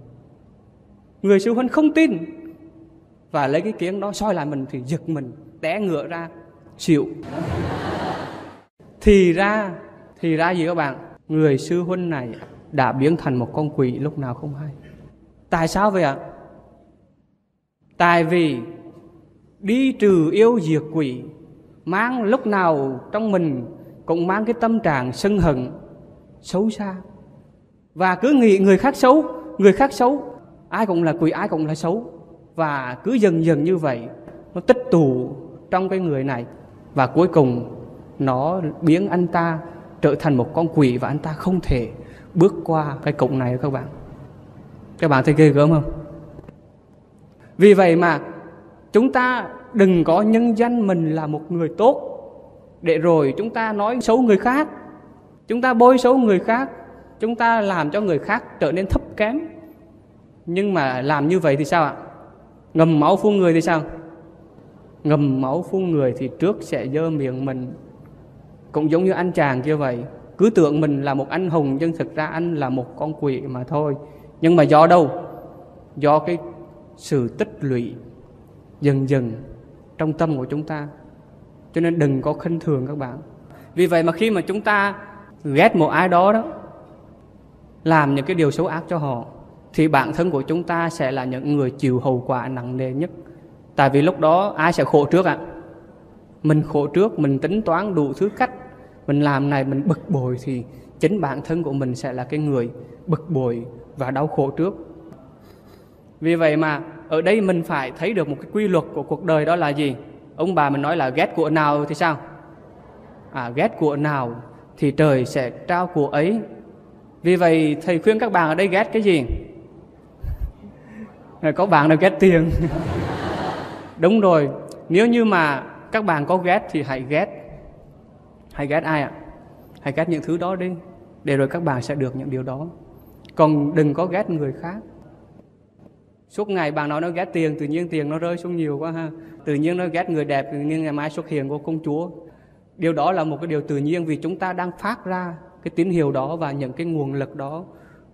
S1: người sư huynh không tin và lấy cái kiến đó soi lại mình thì giật mình, té ngựa ra, chịu. Thì ra thì ra gì các bạn? Người sư huynh này đã biến thành một con quỷ lúc nào không hay. Tại sao vậy ạ? Tại vì đi trừ yêu diệt quỷ, mang lúc nào trong mình cũng mang cái tâm trạng sân hận xấu xa. Và cứ nghĩ người khác xấu, người khác xấu, ai cũng là quỷ, ai cũng là xấu. Và cứ dần dần như vậy, nó tích tụ trong cái người này. Và cuối cùng, nó biến anh ta trở thành một con quỷ và anh ta không thể bước qua cái cổng này các bạn. Các bạn thấy ghê gớm không? Vì vậy mà chúng ta đừng có nhân danh mình là một người tốt. Để rồi chúng ta nói xấu người khác chúng ta bôi xấu người khác, chúng ta làm cho người khác trở nên thấp kém. Nhưng mà làm như vậy thì sao ạ? Ngầm máu phun người thì sao? Ngầm máu phun người thì trước sẽ dơ miệng mình. Cũng giống như anh chàng kia vậy, cứ tưởng mình là một anh hùng nhưng thực ra anh là một con quỷ mà thôi. Nhưng mà do đâu? Do cái sự tích lũy dần dần trong tâm của chúng ta. Cho nên đừng có khinh thường các bạn. Vì vậy mà khi mà chúng ta ghét một ai đó đó, làm những cái điều xấu ác cho họ, thì bản thân của chúng ta sẽ là những người chịu hậu quả nặng nề nhất. Tại vì lúc đó ai sẽ khổ trước ạ? À? mình khổ trước, mình tính toán đủ thứ cách, mình làm này, mình bực bội thì chính bản thân của mình sẽ là cái người bực bội và đau khổ trước. Vì vậy mà ở đây mình phải thấy được một cái quy luật của cuộc đời đó là gì? Ông bà mình nói là ghét của nào thì sao? À ghét của nào thì trời sẽ trao của ấy. Vì vậy, thầy khuyên các bạn ở đây ghét cái gì? Có bạn nào ghét tiền? Đúng rồi, nếu như mà các bạn có ghét thì hãy ghét. Hãy ghét ai ạ? Hãy ghét những thứ đó đi, để rồi các bạn sẽ được những điều đó. Còn đừng có ghét người khác. Suốt ngày bạn nói nó ghét tiền, tự nhiên tiền nó rơi xuống nhiều quá ha. Tự nhiên nó ghét người đẹp, tự nhiên ngày mai xuất hiện của công chúa điều đó là một cái điều tự nhiên vì chúng ta đang phát ra cái tín hiệu đó và những cái nguồn lực đó.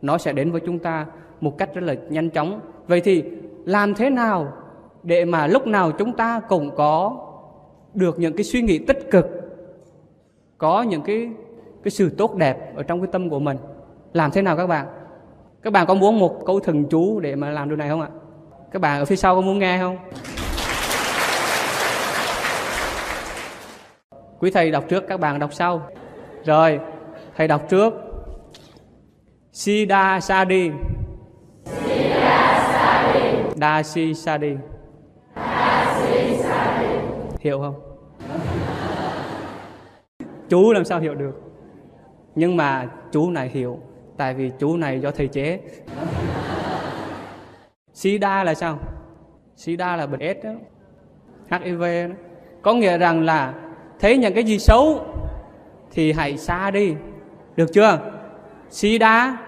S1: Nó sẽ đến với chúng ta một cách rất là nhanh chóng. Vậy thì làm thế nào để mà lúc nào chúng ta cũng có được những cái suy nghĩ tích cực, có những cái cái sự tốt đẹp ở trong cái tâm của mình? Làm thế nào các bạn? Các bạn có muốn một câu thần chú để mà làm điều này không ạ? Các bạn ở phía sau có muốn nghe không? Quý thầy đọc trước, các bạn đọc sau. Rồi, thầy đọc trước. Sida Sadi Dasi Sadi Hiểu không? chú làm sao hiểu được? Nhưng mà chú này hiểu, Tại vì chú này do thầy chế. Sida là sao? Sida là bệnh AIDS đó. HIV đó. Có nghĩa rằng là Thấy những cái gì xấu Thì hãy xa đi Được chưa? Sida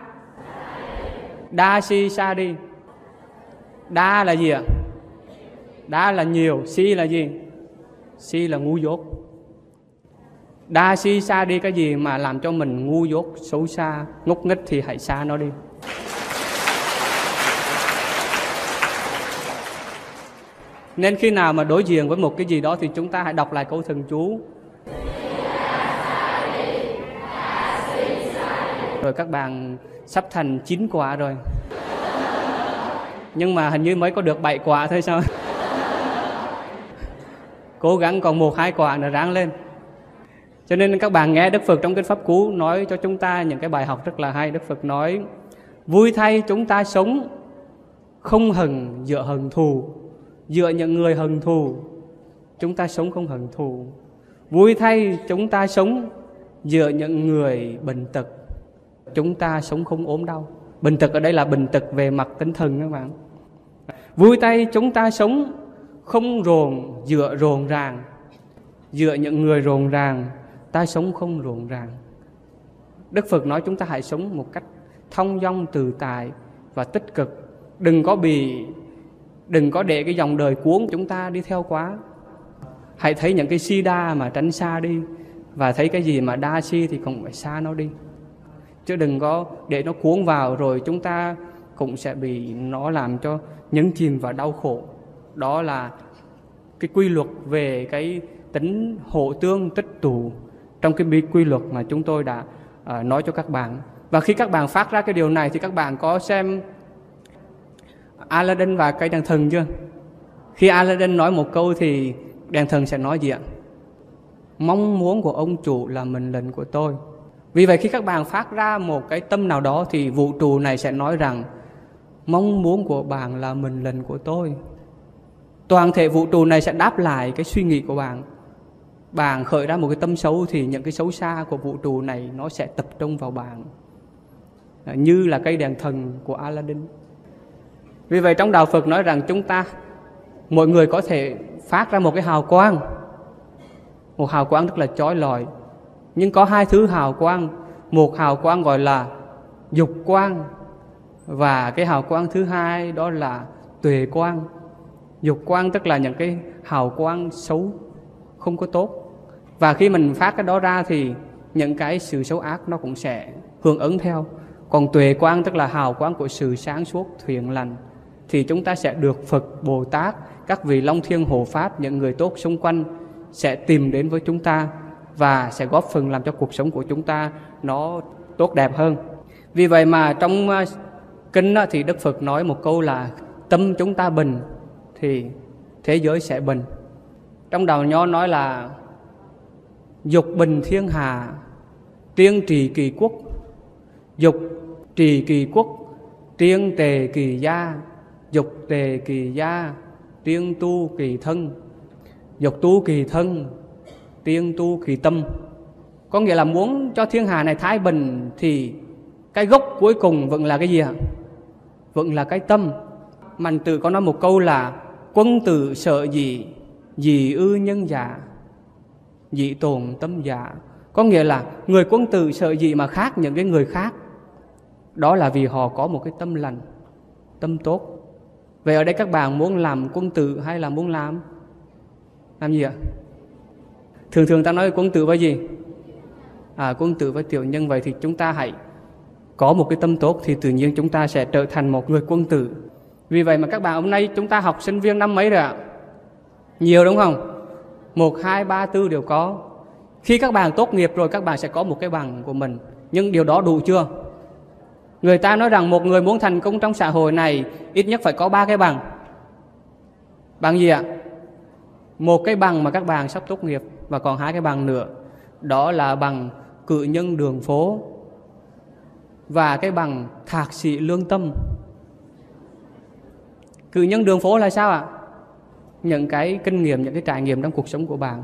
S1: Đa si xa đi Đa là gì ạ? Đa là nhiều Si là gì? Si là ngu dốt Đa si xa đi cái gì mà làm cho mình ngu dốt, xấu xa, ngốc nghếch thì hãy xa nó đi. Nên khi nào mà đối diện với một cái gì đó thì chúng ta hãy đọc lại câu thần chú. Rồi các bạn sắp thành chín quả rồi. Nhưng mà hình như mới có được bảy quả thôi sao? Cố gắng còn một hai quả nữa ráng lên. Cho nên các bạn nghe Đức Phật trong Kinh Pháp Cú nói cho chúng ta những cái bài học rất là hay. Đức Phật nói, vui thay chúng ta sống không hận dựa hận thù, dựa những người hận thù, chúng ta sống không hận thù. Vui thay chúng ta sống dựa những người bệnh tật, chúng ta sống không ốm đau. Bệnh tật ở đây là bệnh tật về mặt tinh thần các bạn. Vui tay chúng ta sống không rồn dựa rồn ràng, dựa những người rồn ràng ta sống không rộn ràng đức phật nói chúng ta hãy sống một cách thông dong từ tài và tích cực đừng có bị đừng có để cái dòng đời cuốn chúng ta đi theo quá. Hãy thấy những cái si đa mà tránh xa đi và thấy cái gì mà đa si thì cũng phải xa nó đi. Chứ đừng có để nó cuốn vào rồi chúng ta cũng sẽ bị nó làm cho nhấn chìm và đau khổ. Đó là cái quy luật về cái tính hộ tương tích tụ trong cái bi quy luật mà chúng tôi đã uh, nói cho các bạn. Và khi các bạn phát ra cái điều này thì các bạn có xem Aladdin và cây đèn thần chưa? Khi Aladdin nói một câu thì đèn thần sẽ nói gì ạ? Mong muốn của ông chủ là mình lệnh của tôi. Vì vậy khi các bạn phát ra một cái tâm nào đó thì vũ trụ này sẽ nói rằng, mong muốn của bạn là mình lệnh của tôi. Toàn thể vũ trụ này sẽ đáp lại cái suy nghĩ của bạn. Bạn khởi ra một cái tâm xấu thì những cái xấu xa của vũ trụ này nó sẽ tập trung vào bạn. Như là cây đèn thần của Aladdin vì vậy trong đạo Phật nói rằng chúng ta, mọi người có thể phát ra một cái hào quang. Một hào quang rất là chói lọi. Nhưng có hai thứ hào quang. Một hào quang gọi là dục quang và cái hào quang thứ hai đó là tuệ quang. Dục quang tức là những cái hào quang xấu, không có tốt. Và khi mình phát cái đó ra thì những cái sự xấu ác nó cũng sẽ hưởng ứng theo. Còn tuệ quang tức là hào quang của sự sáng suốt, thiện lành thì chúng ta sẽ được Phật, Bồ Tát, các vị Long Thiên Hộ Pháp, những người tốt xung quanh sẽ tìm đến với chúng ta và sẽ góp phần làm cho cuộc sống của chúng ta nó tốt đẹp hơn. Vì vậy mà trong à, kinh thì Đức Phật nói một câu là tâm chúng ta bình thì thế giới sẽ bình trong đầu nho nói là dục bình thiên hà, tiên trì kỳ quốc dục trì kỳ quốc, tiên tề kỳ gia dục tề kỳ gia, tiên tu kỳ thân. Dục tu kỳ thân, tiên tu kỳ tâm. Có nghĩa là muốn cho thiên hà này thái bình thì cái gốc cuối cùng vẫn là cái gì ạ? Vẫn là cái tâm. Mạnh tử có nói một câu là, quân tử sợ gì gì ư nhân giả, dị tồn tâm giả. Có nghĩa là người quân tử sợ gì mà khác những cái người khác? Đó là vì họ có một cái tâm lành, tâm tốt vậy ở đây các bạn muốn làm quân tử hay là muốn làm? Làm gì ạ? Thường thường ta nói quân tử với gì? À, quân tử với tiểu nhân. Vậy thì chúng ta hãy có một cái tâm tốt thì tự nhiên chúng ta sẽ trở thành một người quân tử. Vì vậy mà các bạn hôm nay chúng ta học sinh viên năm mấy rồi ạ? Nhiều đúng không? Một hai ba tư đều có. Khi các bạn tốt nghiệp rồi các bạn sẽ có một cái bằng của mình. Nhưng điều đó đủ chưa? Người ta nói rằng một người muốn thành công trong xã hội này, ít nhất phải có ba cái bằng. Bằng gì ạ? Một cái bằng mà các bạn sắp tốt nghiệp và còn hai cái bằng nữa. Đó là bằng cử nhân đường phố và cái bằng thạc sĩ lương tâm. Cử nhân đường phố là sao ạ? Những cái kinh nghiệm, những cái trải nghiệm trong cuộc sống của bạn.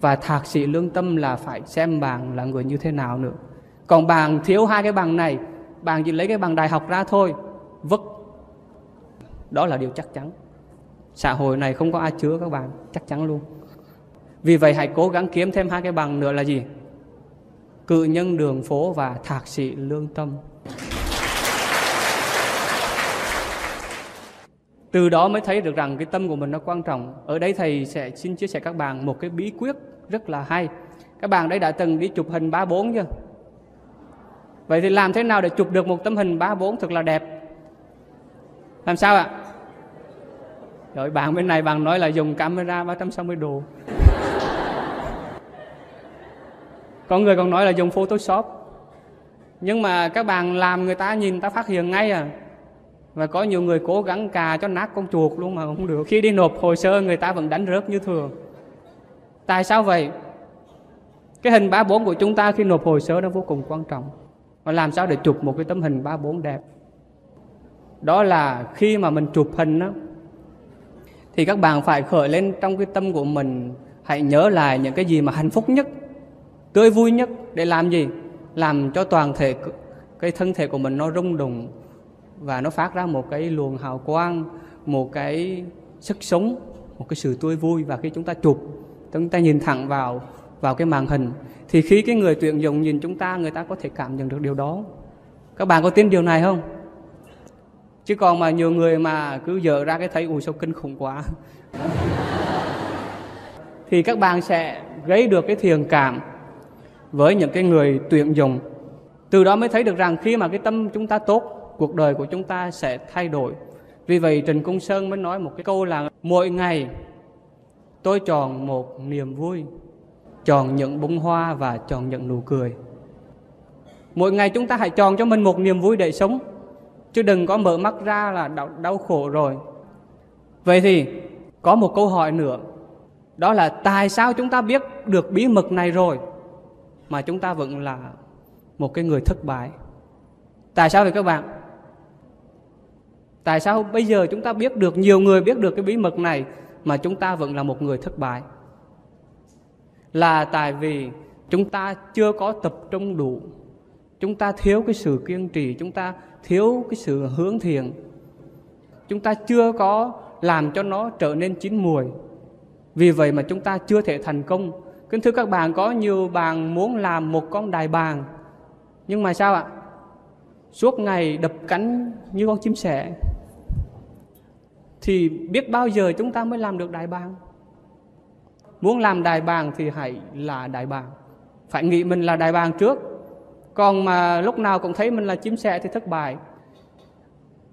S1: Và thạc sĩ lương tâm là phải xem bạn là người như thế nào nữa. Còn bạn thiếu hai cái bằng này bạn chỉ lấy cái bằng đại học ra thôi. Vứt đó là điều chắc chắn. Xã hội này không có ai chứa các bạn. Chắc chắn luôn. Vì vậy hãy cố gắng kiếm thêm hai cái bằng nữa là gì? Cự nhân đường phố và thạc sĩ lương tâm. Từ đó mới thấy được rằng cái tâm của mình nó quan trọng. Ở đây thầy sẽ xin chia sẻ các bạn một cái bí quyết rất là hay. Các bạn đây đã từng đi chụp hình ba bốn chưa? Vậy thì làm thế nào để chụp được một tấm hình ba bốn thật là đẹp? Làm sao ạ? Rồi, bạn bên này bạn nói là dùng camera 360 độ. Có người còn nói là dùng photoshop. Nhưng mà các bạn làm người ta nhìn ta phát hiện ngay à. Và có nhiều người cố gắng cà cho nát con chuột luôn mà không được. Khi đi nộp hồ sơ, người ta vẫn đánh rớt như thường. Tại sao vậy? Cái hình ba bốn của chúng ta khi nộp hồ sơ nó vô cùng quan trọng và làm sao để chụp một cái tấm hình ba bốn đẹp? Đó là khi mà mình chụp hình đó, thì các bạn phải khởi lên trong cái tâm của mình hãy nhớ lại những cái gì mà hạnh phúc nhất tươi vui nhất để làm gì? Làm cho toàn thể cái thân thể của mình nó rung động và nó phát ra một cái luồng hào quang một cái sức sống một cái sự tươi vui. Và khi chúng ta chụp chúng ta nhìn thẳng vào vào cái màn hình thì khi cái người tuyển dụng nhìn chúng ta, người ta có thể cảm nhận được điều đó. Các bạn có tin điều này không? Chứ còn mà nhiều người mà cứ dở ra cái thấy ủi sâu kinh khủng quá. Thì các bạn sẽ gây được cái thiền cảm với những cái người tuyển dụng. Từ đó mới thấy được rằng khi mà cái tâm chúng ta tốt, cuộc đời của chúng ta sẽ thay đổi. Vì vậy, Trần Cung Sơn mới nói một cái câu là, mỗi ngày tôi chọn một niềm vui chọn những bông hoa và chọn những nụ cười. Mỗi ngày chúng ta hãy chọn cho mình một niềm vui để sống chứ đừng có mở mắt ra là đau, đau khổ rồi. Vậy thì có một câu hỏi nữa đó là tại sao chúng ta biết được bí mật này rồi mà chúng ta vẫn là một cái người thất bại? Tại sao vậy các bạn? Tại sao bây giờ chúng ta biết được nhiều người biết được cái bí mật này mà chúng ta vẫn là một người thất bại? Là tại vì chúng ta chưa có tập trung đủ. Chúng ta thiếu cái sự kiên trì chúng ta thiếu cái sự hướng thiện. Chúng ta chưa có làm cho nó trở nên chín mùi. Vì vậy mà chúng ta chưa thể thành công. Kính thưa các bạn có nhiều bạn muốn làm một con đài bàng, nhưng mà sao ạ? Suốt ngày đập cánh như con chim sẻ. Thì biết bao giờ chúng ta mới làm được đại bàng muốn làm đại bàng thì hãy là đại bàng. Phải nghĩ mình là đại bàng trước. Còn mà lúc nào cũng thấy mình là chim sẻ thì thất bại.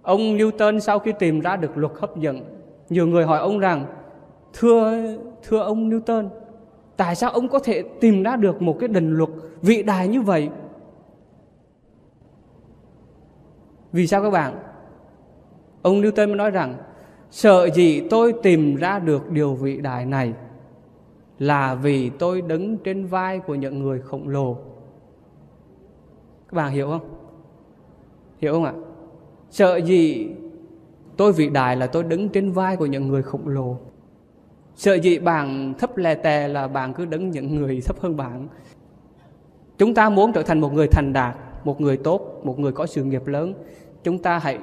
S1: Ông Newton sau khi tìm ra được luật hấp dẫn, nhiều người hỏi ông rằng, thưa thưa ông Newton, tại sao ông có thể tìm ra được một cái định luật vĩ đại như vậy? Vì sao các bạn? Ông Newton mới nói rằng, sợ gì tôi tìm ra được điều vĩ đại này? Là vì tôi đứng trên vai của những người khổng lồ. Các bạn hiểu không? Hiểu không ạ? Sợ gì tôi vĩ đại là tôi đứng trên vai của những người khổng lồ. Sợ gì bạn thấp lè tè là bạn cứ đứng những người thấp hơn bạn. Chúng ta muốn trở thành một người thành đạt, một người tốt, một người có sự nghiệp lớn. Chúng ta hãy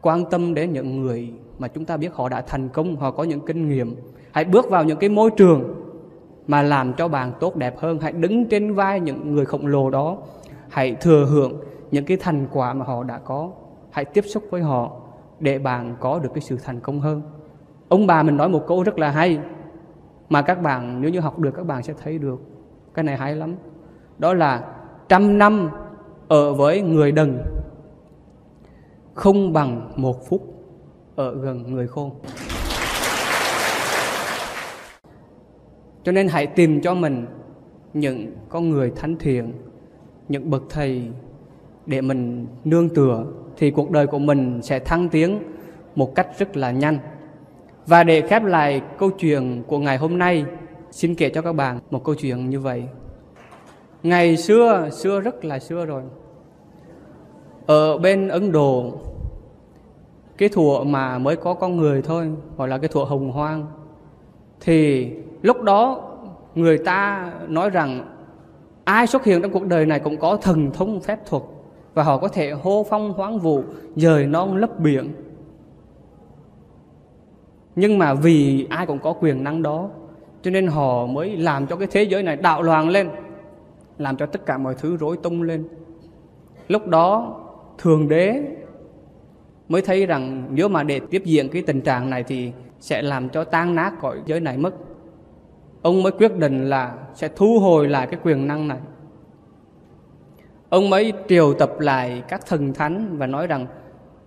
S1: quan tâm đến những người mà chúng ta biết họ đã thành công, họ có những kinh nghiệm hãy bước vào những cái môi trường mà làm cho bạn tốt đẹp hơn. Hãy đứng trên vai những người khổng lồ đó. Hãy thừa hưởng những cái thành quả mà họ đã có. Hãy tiếp xúc với họ để bạn có được cái sự thành công hơn. Ông bà mình nói một câu rất là hay mà các bạn, nếu như học được, các bạn sẽ thấy được. Cái này hay lắm. Đó là trăm năm ở với người đần không bằng một phút ở gần người khôn. Cho nên hãy tìm cho mình những con người thánh thiện, những bậc thầy để mình nương tựa, thì cuộc đời của mình sẽ thăng tiến một cách rất là nhanh. Và để khép lại câu chuyện của ngày hôm nay, xin kể cho các bạn một câu chuyện như vậy. Ngày xưa xưa rất là xưa rồi. Ở bên ấn độ, cái thủa mà mới có con người thôi gọi là cái thủa hồng hoang, thì lúc đó người ta nói rằng ai xuất hiện trong cuộc đời này cũng có thần thông phép thuật và họ có thể hô phong hoáng vụ, dời non lấp biển. Nhưng mà vì ai cũng có quyền năng đó, cho nên họ mới làm cho cái thế giới này đạo loạn lên, làm cho tất cả mọi thứ rối tung lên. Lúc đó thường đế mới thấy rằng nếu mà để tiếp diện cái tình trạng này thì sẽ làm cho tan nát cõi giới này mất ông mới quyết định là sẽ thu hồi lại cái quyền năng này. Ông mới triều tập lại các thần thánh và nói rằng,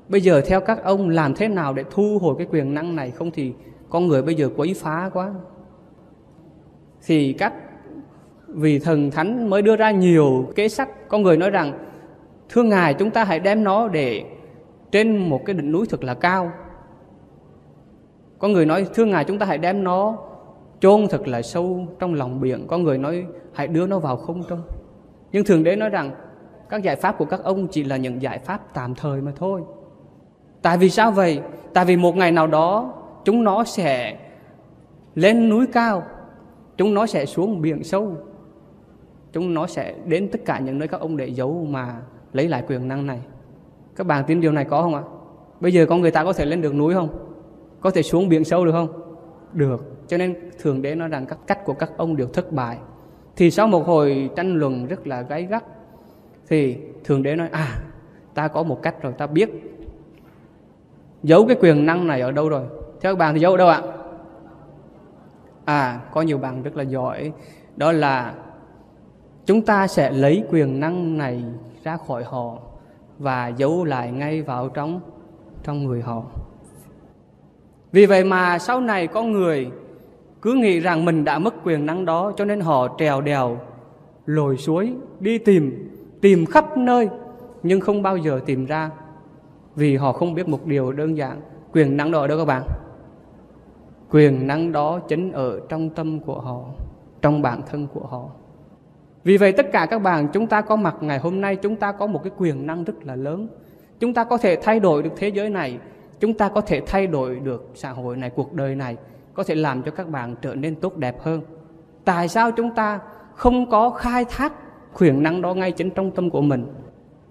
S1: bây giờ theo các ông làm thế nào để thu hồi cái quyền năng này? Không thì con người bây giờ quấy phá quá. Thì các vị thần thánh mới đưa ra nhiều kế sách. Con người nói rằng, thưa ngài, chúng ta hãy đem nó để trên một cái đỉnh núi thật là cao. Con người nói, thưa ngài, chúng ta hãy đem nó chôn thật là sâu trong lòng biển. Có người nói, hãy đưa nó vào không trung nhưng thường đế nói rằng, các giải pháp của các ông chỉ là những giải pháp tạm thời mà thôi. Tại vì sao vậy? Tại vì một ngày nào đó, chúng nó sẽ lên núi cao, chúng nó sẽ xuống biển sâu, chúng nó sẽ đến tất cả những nơi các ông để giấu mà lấy lại quyền năng này. Các bạn tin điều này có không ạ? Bây giờ con người ta có thể lên được núi không? Có thể xuống biển sâu được không? Được cho nên thường đế nói rằng các cách của các ông đều thất bại. Thì sau một hồi tranh luận rất là gáy gắt, thì thường đế nói à ta có một cách rồi, ta biết giấu cái quyền năng này ở đâu rồi. Theo các bạn thì giấu ở đâu ạ? À có nhiều bạn rất là giỏi. Đó là chúng ta sẽ lấy quyền năng này ra khỏi họ và giấu lại ngay vào trong trong người họ. Vì vậy mà sau này có người cứ nghĩ rằng mình đã mất quyền năng đó, cho nên họ trèo đèo lồi suối, đi tìm tìm khắp nơi, nhưng không bao giờ tìm ra, vì họ không biết một điều đơn giản. Quyền năng đó ở đâu các bạn? Quyền năng đó chính ở trong tâm của họ, trong bản thân của họ. Vì vậy tất cả các bạn, chúng ta có mặt ngày hôm nay, chúng ta có một cái quyền năng rất là lớn. Chúng ta có thể thay đổi được thế giới này, chúng ta có thể thay đổi được xã hội này, cuộc đời này có thể làm cho các bạn trở nên tốt đẹp hơn. Tại sao chúng ta không có khai thác quyền năng đó ngay chính trong tâm của mình?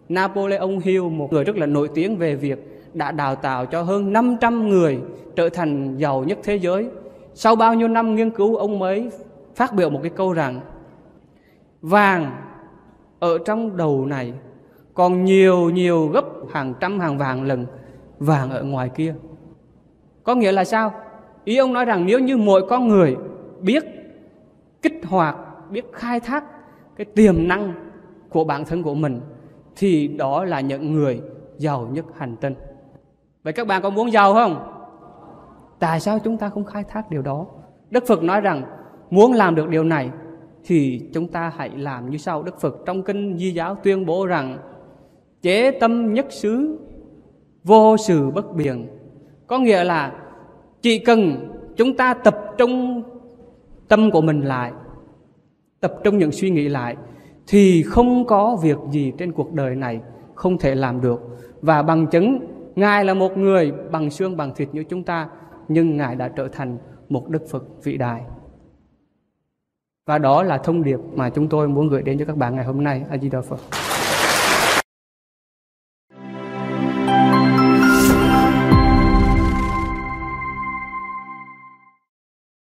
S1: Napoleon Hill, một người rất là nổi tiếng về việc đã đào tạo cho hơn 500 người trở thành giàu nhất thế giới. Sau bao nhiêu năm nghiên cứu, ông mới phát biểu một cái câu rằng, vàng ở trong đầu này còn nhiều nhiều gấp hàng trăm hàng vàng lần vàng ở ngoài kia. Có nghĩa là sao? Ý ông nói rằng nếu như mỗi con người biết kích hoạt, biết khai thác cái tiềm năng của bản thân của mình, thì đó là những người giàu nhất hành tinh. Vậy các bạn có muốn giàu không? Tại sao chúng ta không khai thác điều đó? Đức phật nói rằng muốn làm được điều này thì chúng ta hãy làm như sau. Đức phật trong kinh di giáo tuyên bố rằng chế tâm nhất xứ, vô sự bất biện. Có nghĩa là chỉ cần chúng ta tập trung tâm của mình lại, tập trung những suy nghĩ lại, thì không có việc gì trên cuộc đời này không thể làm được. Và bằng chứng, ngài là một người bằng xương bằng thịt như chúng ta, nhưng ngài đã trở thành một đức phật vĩ đại. Và đó là thông điệp mà chúng tôi muốn gửi đến cho các bạn ngày hôm nay. A di đà phật.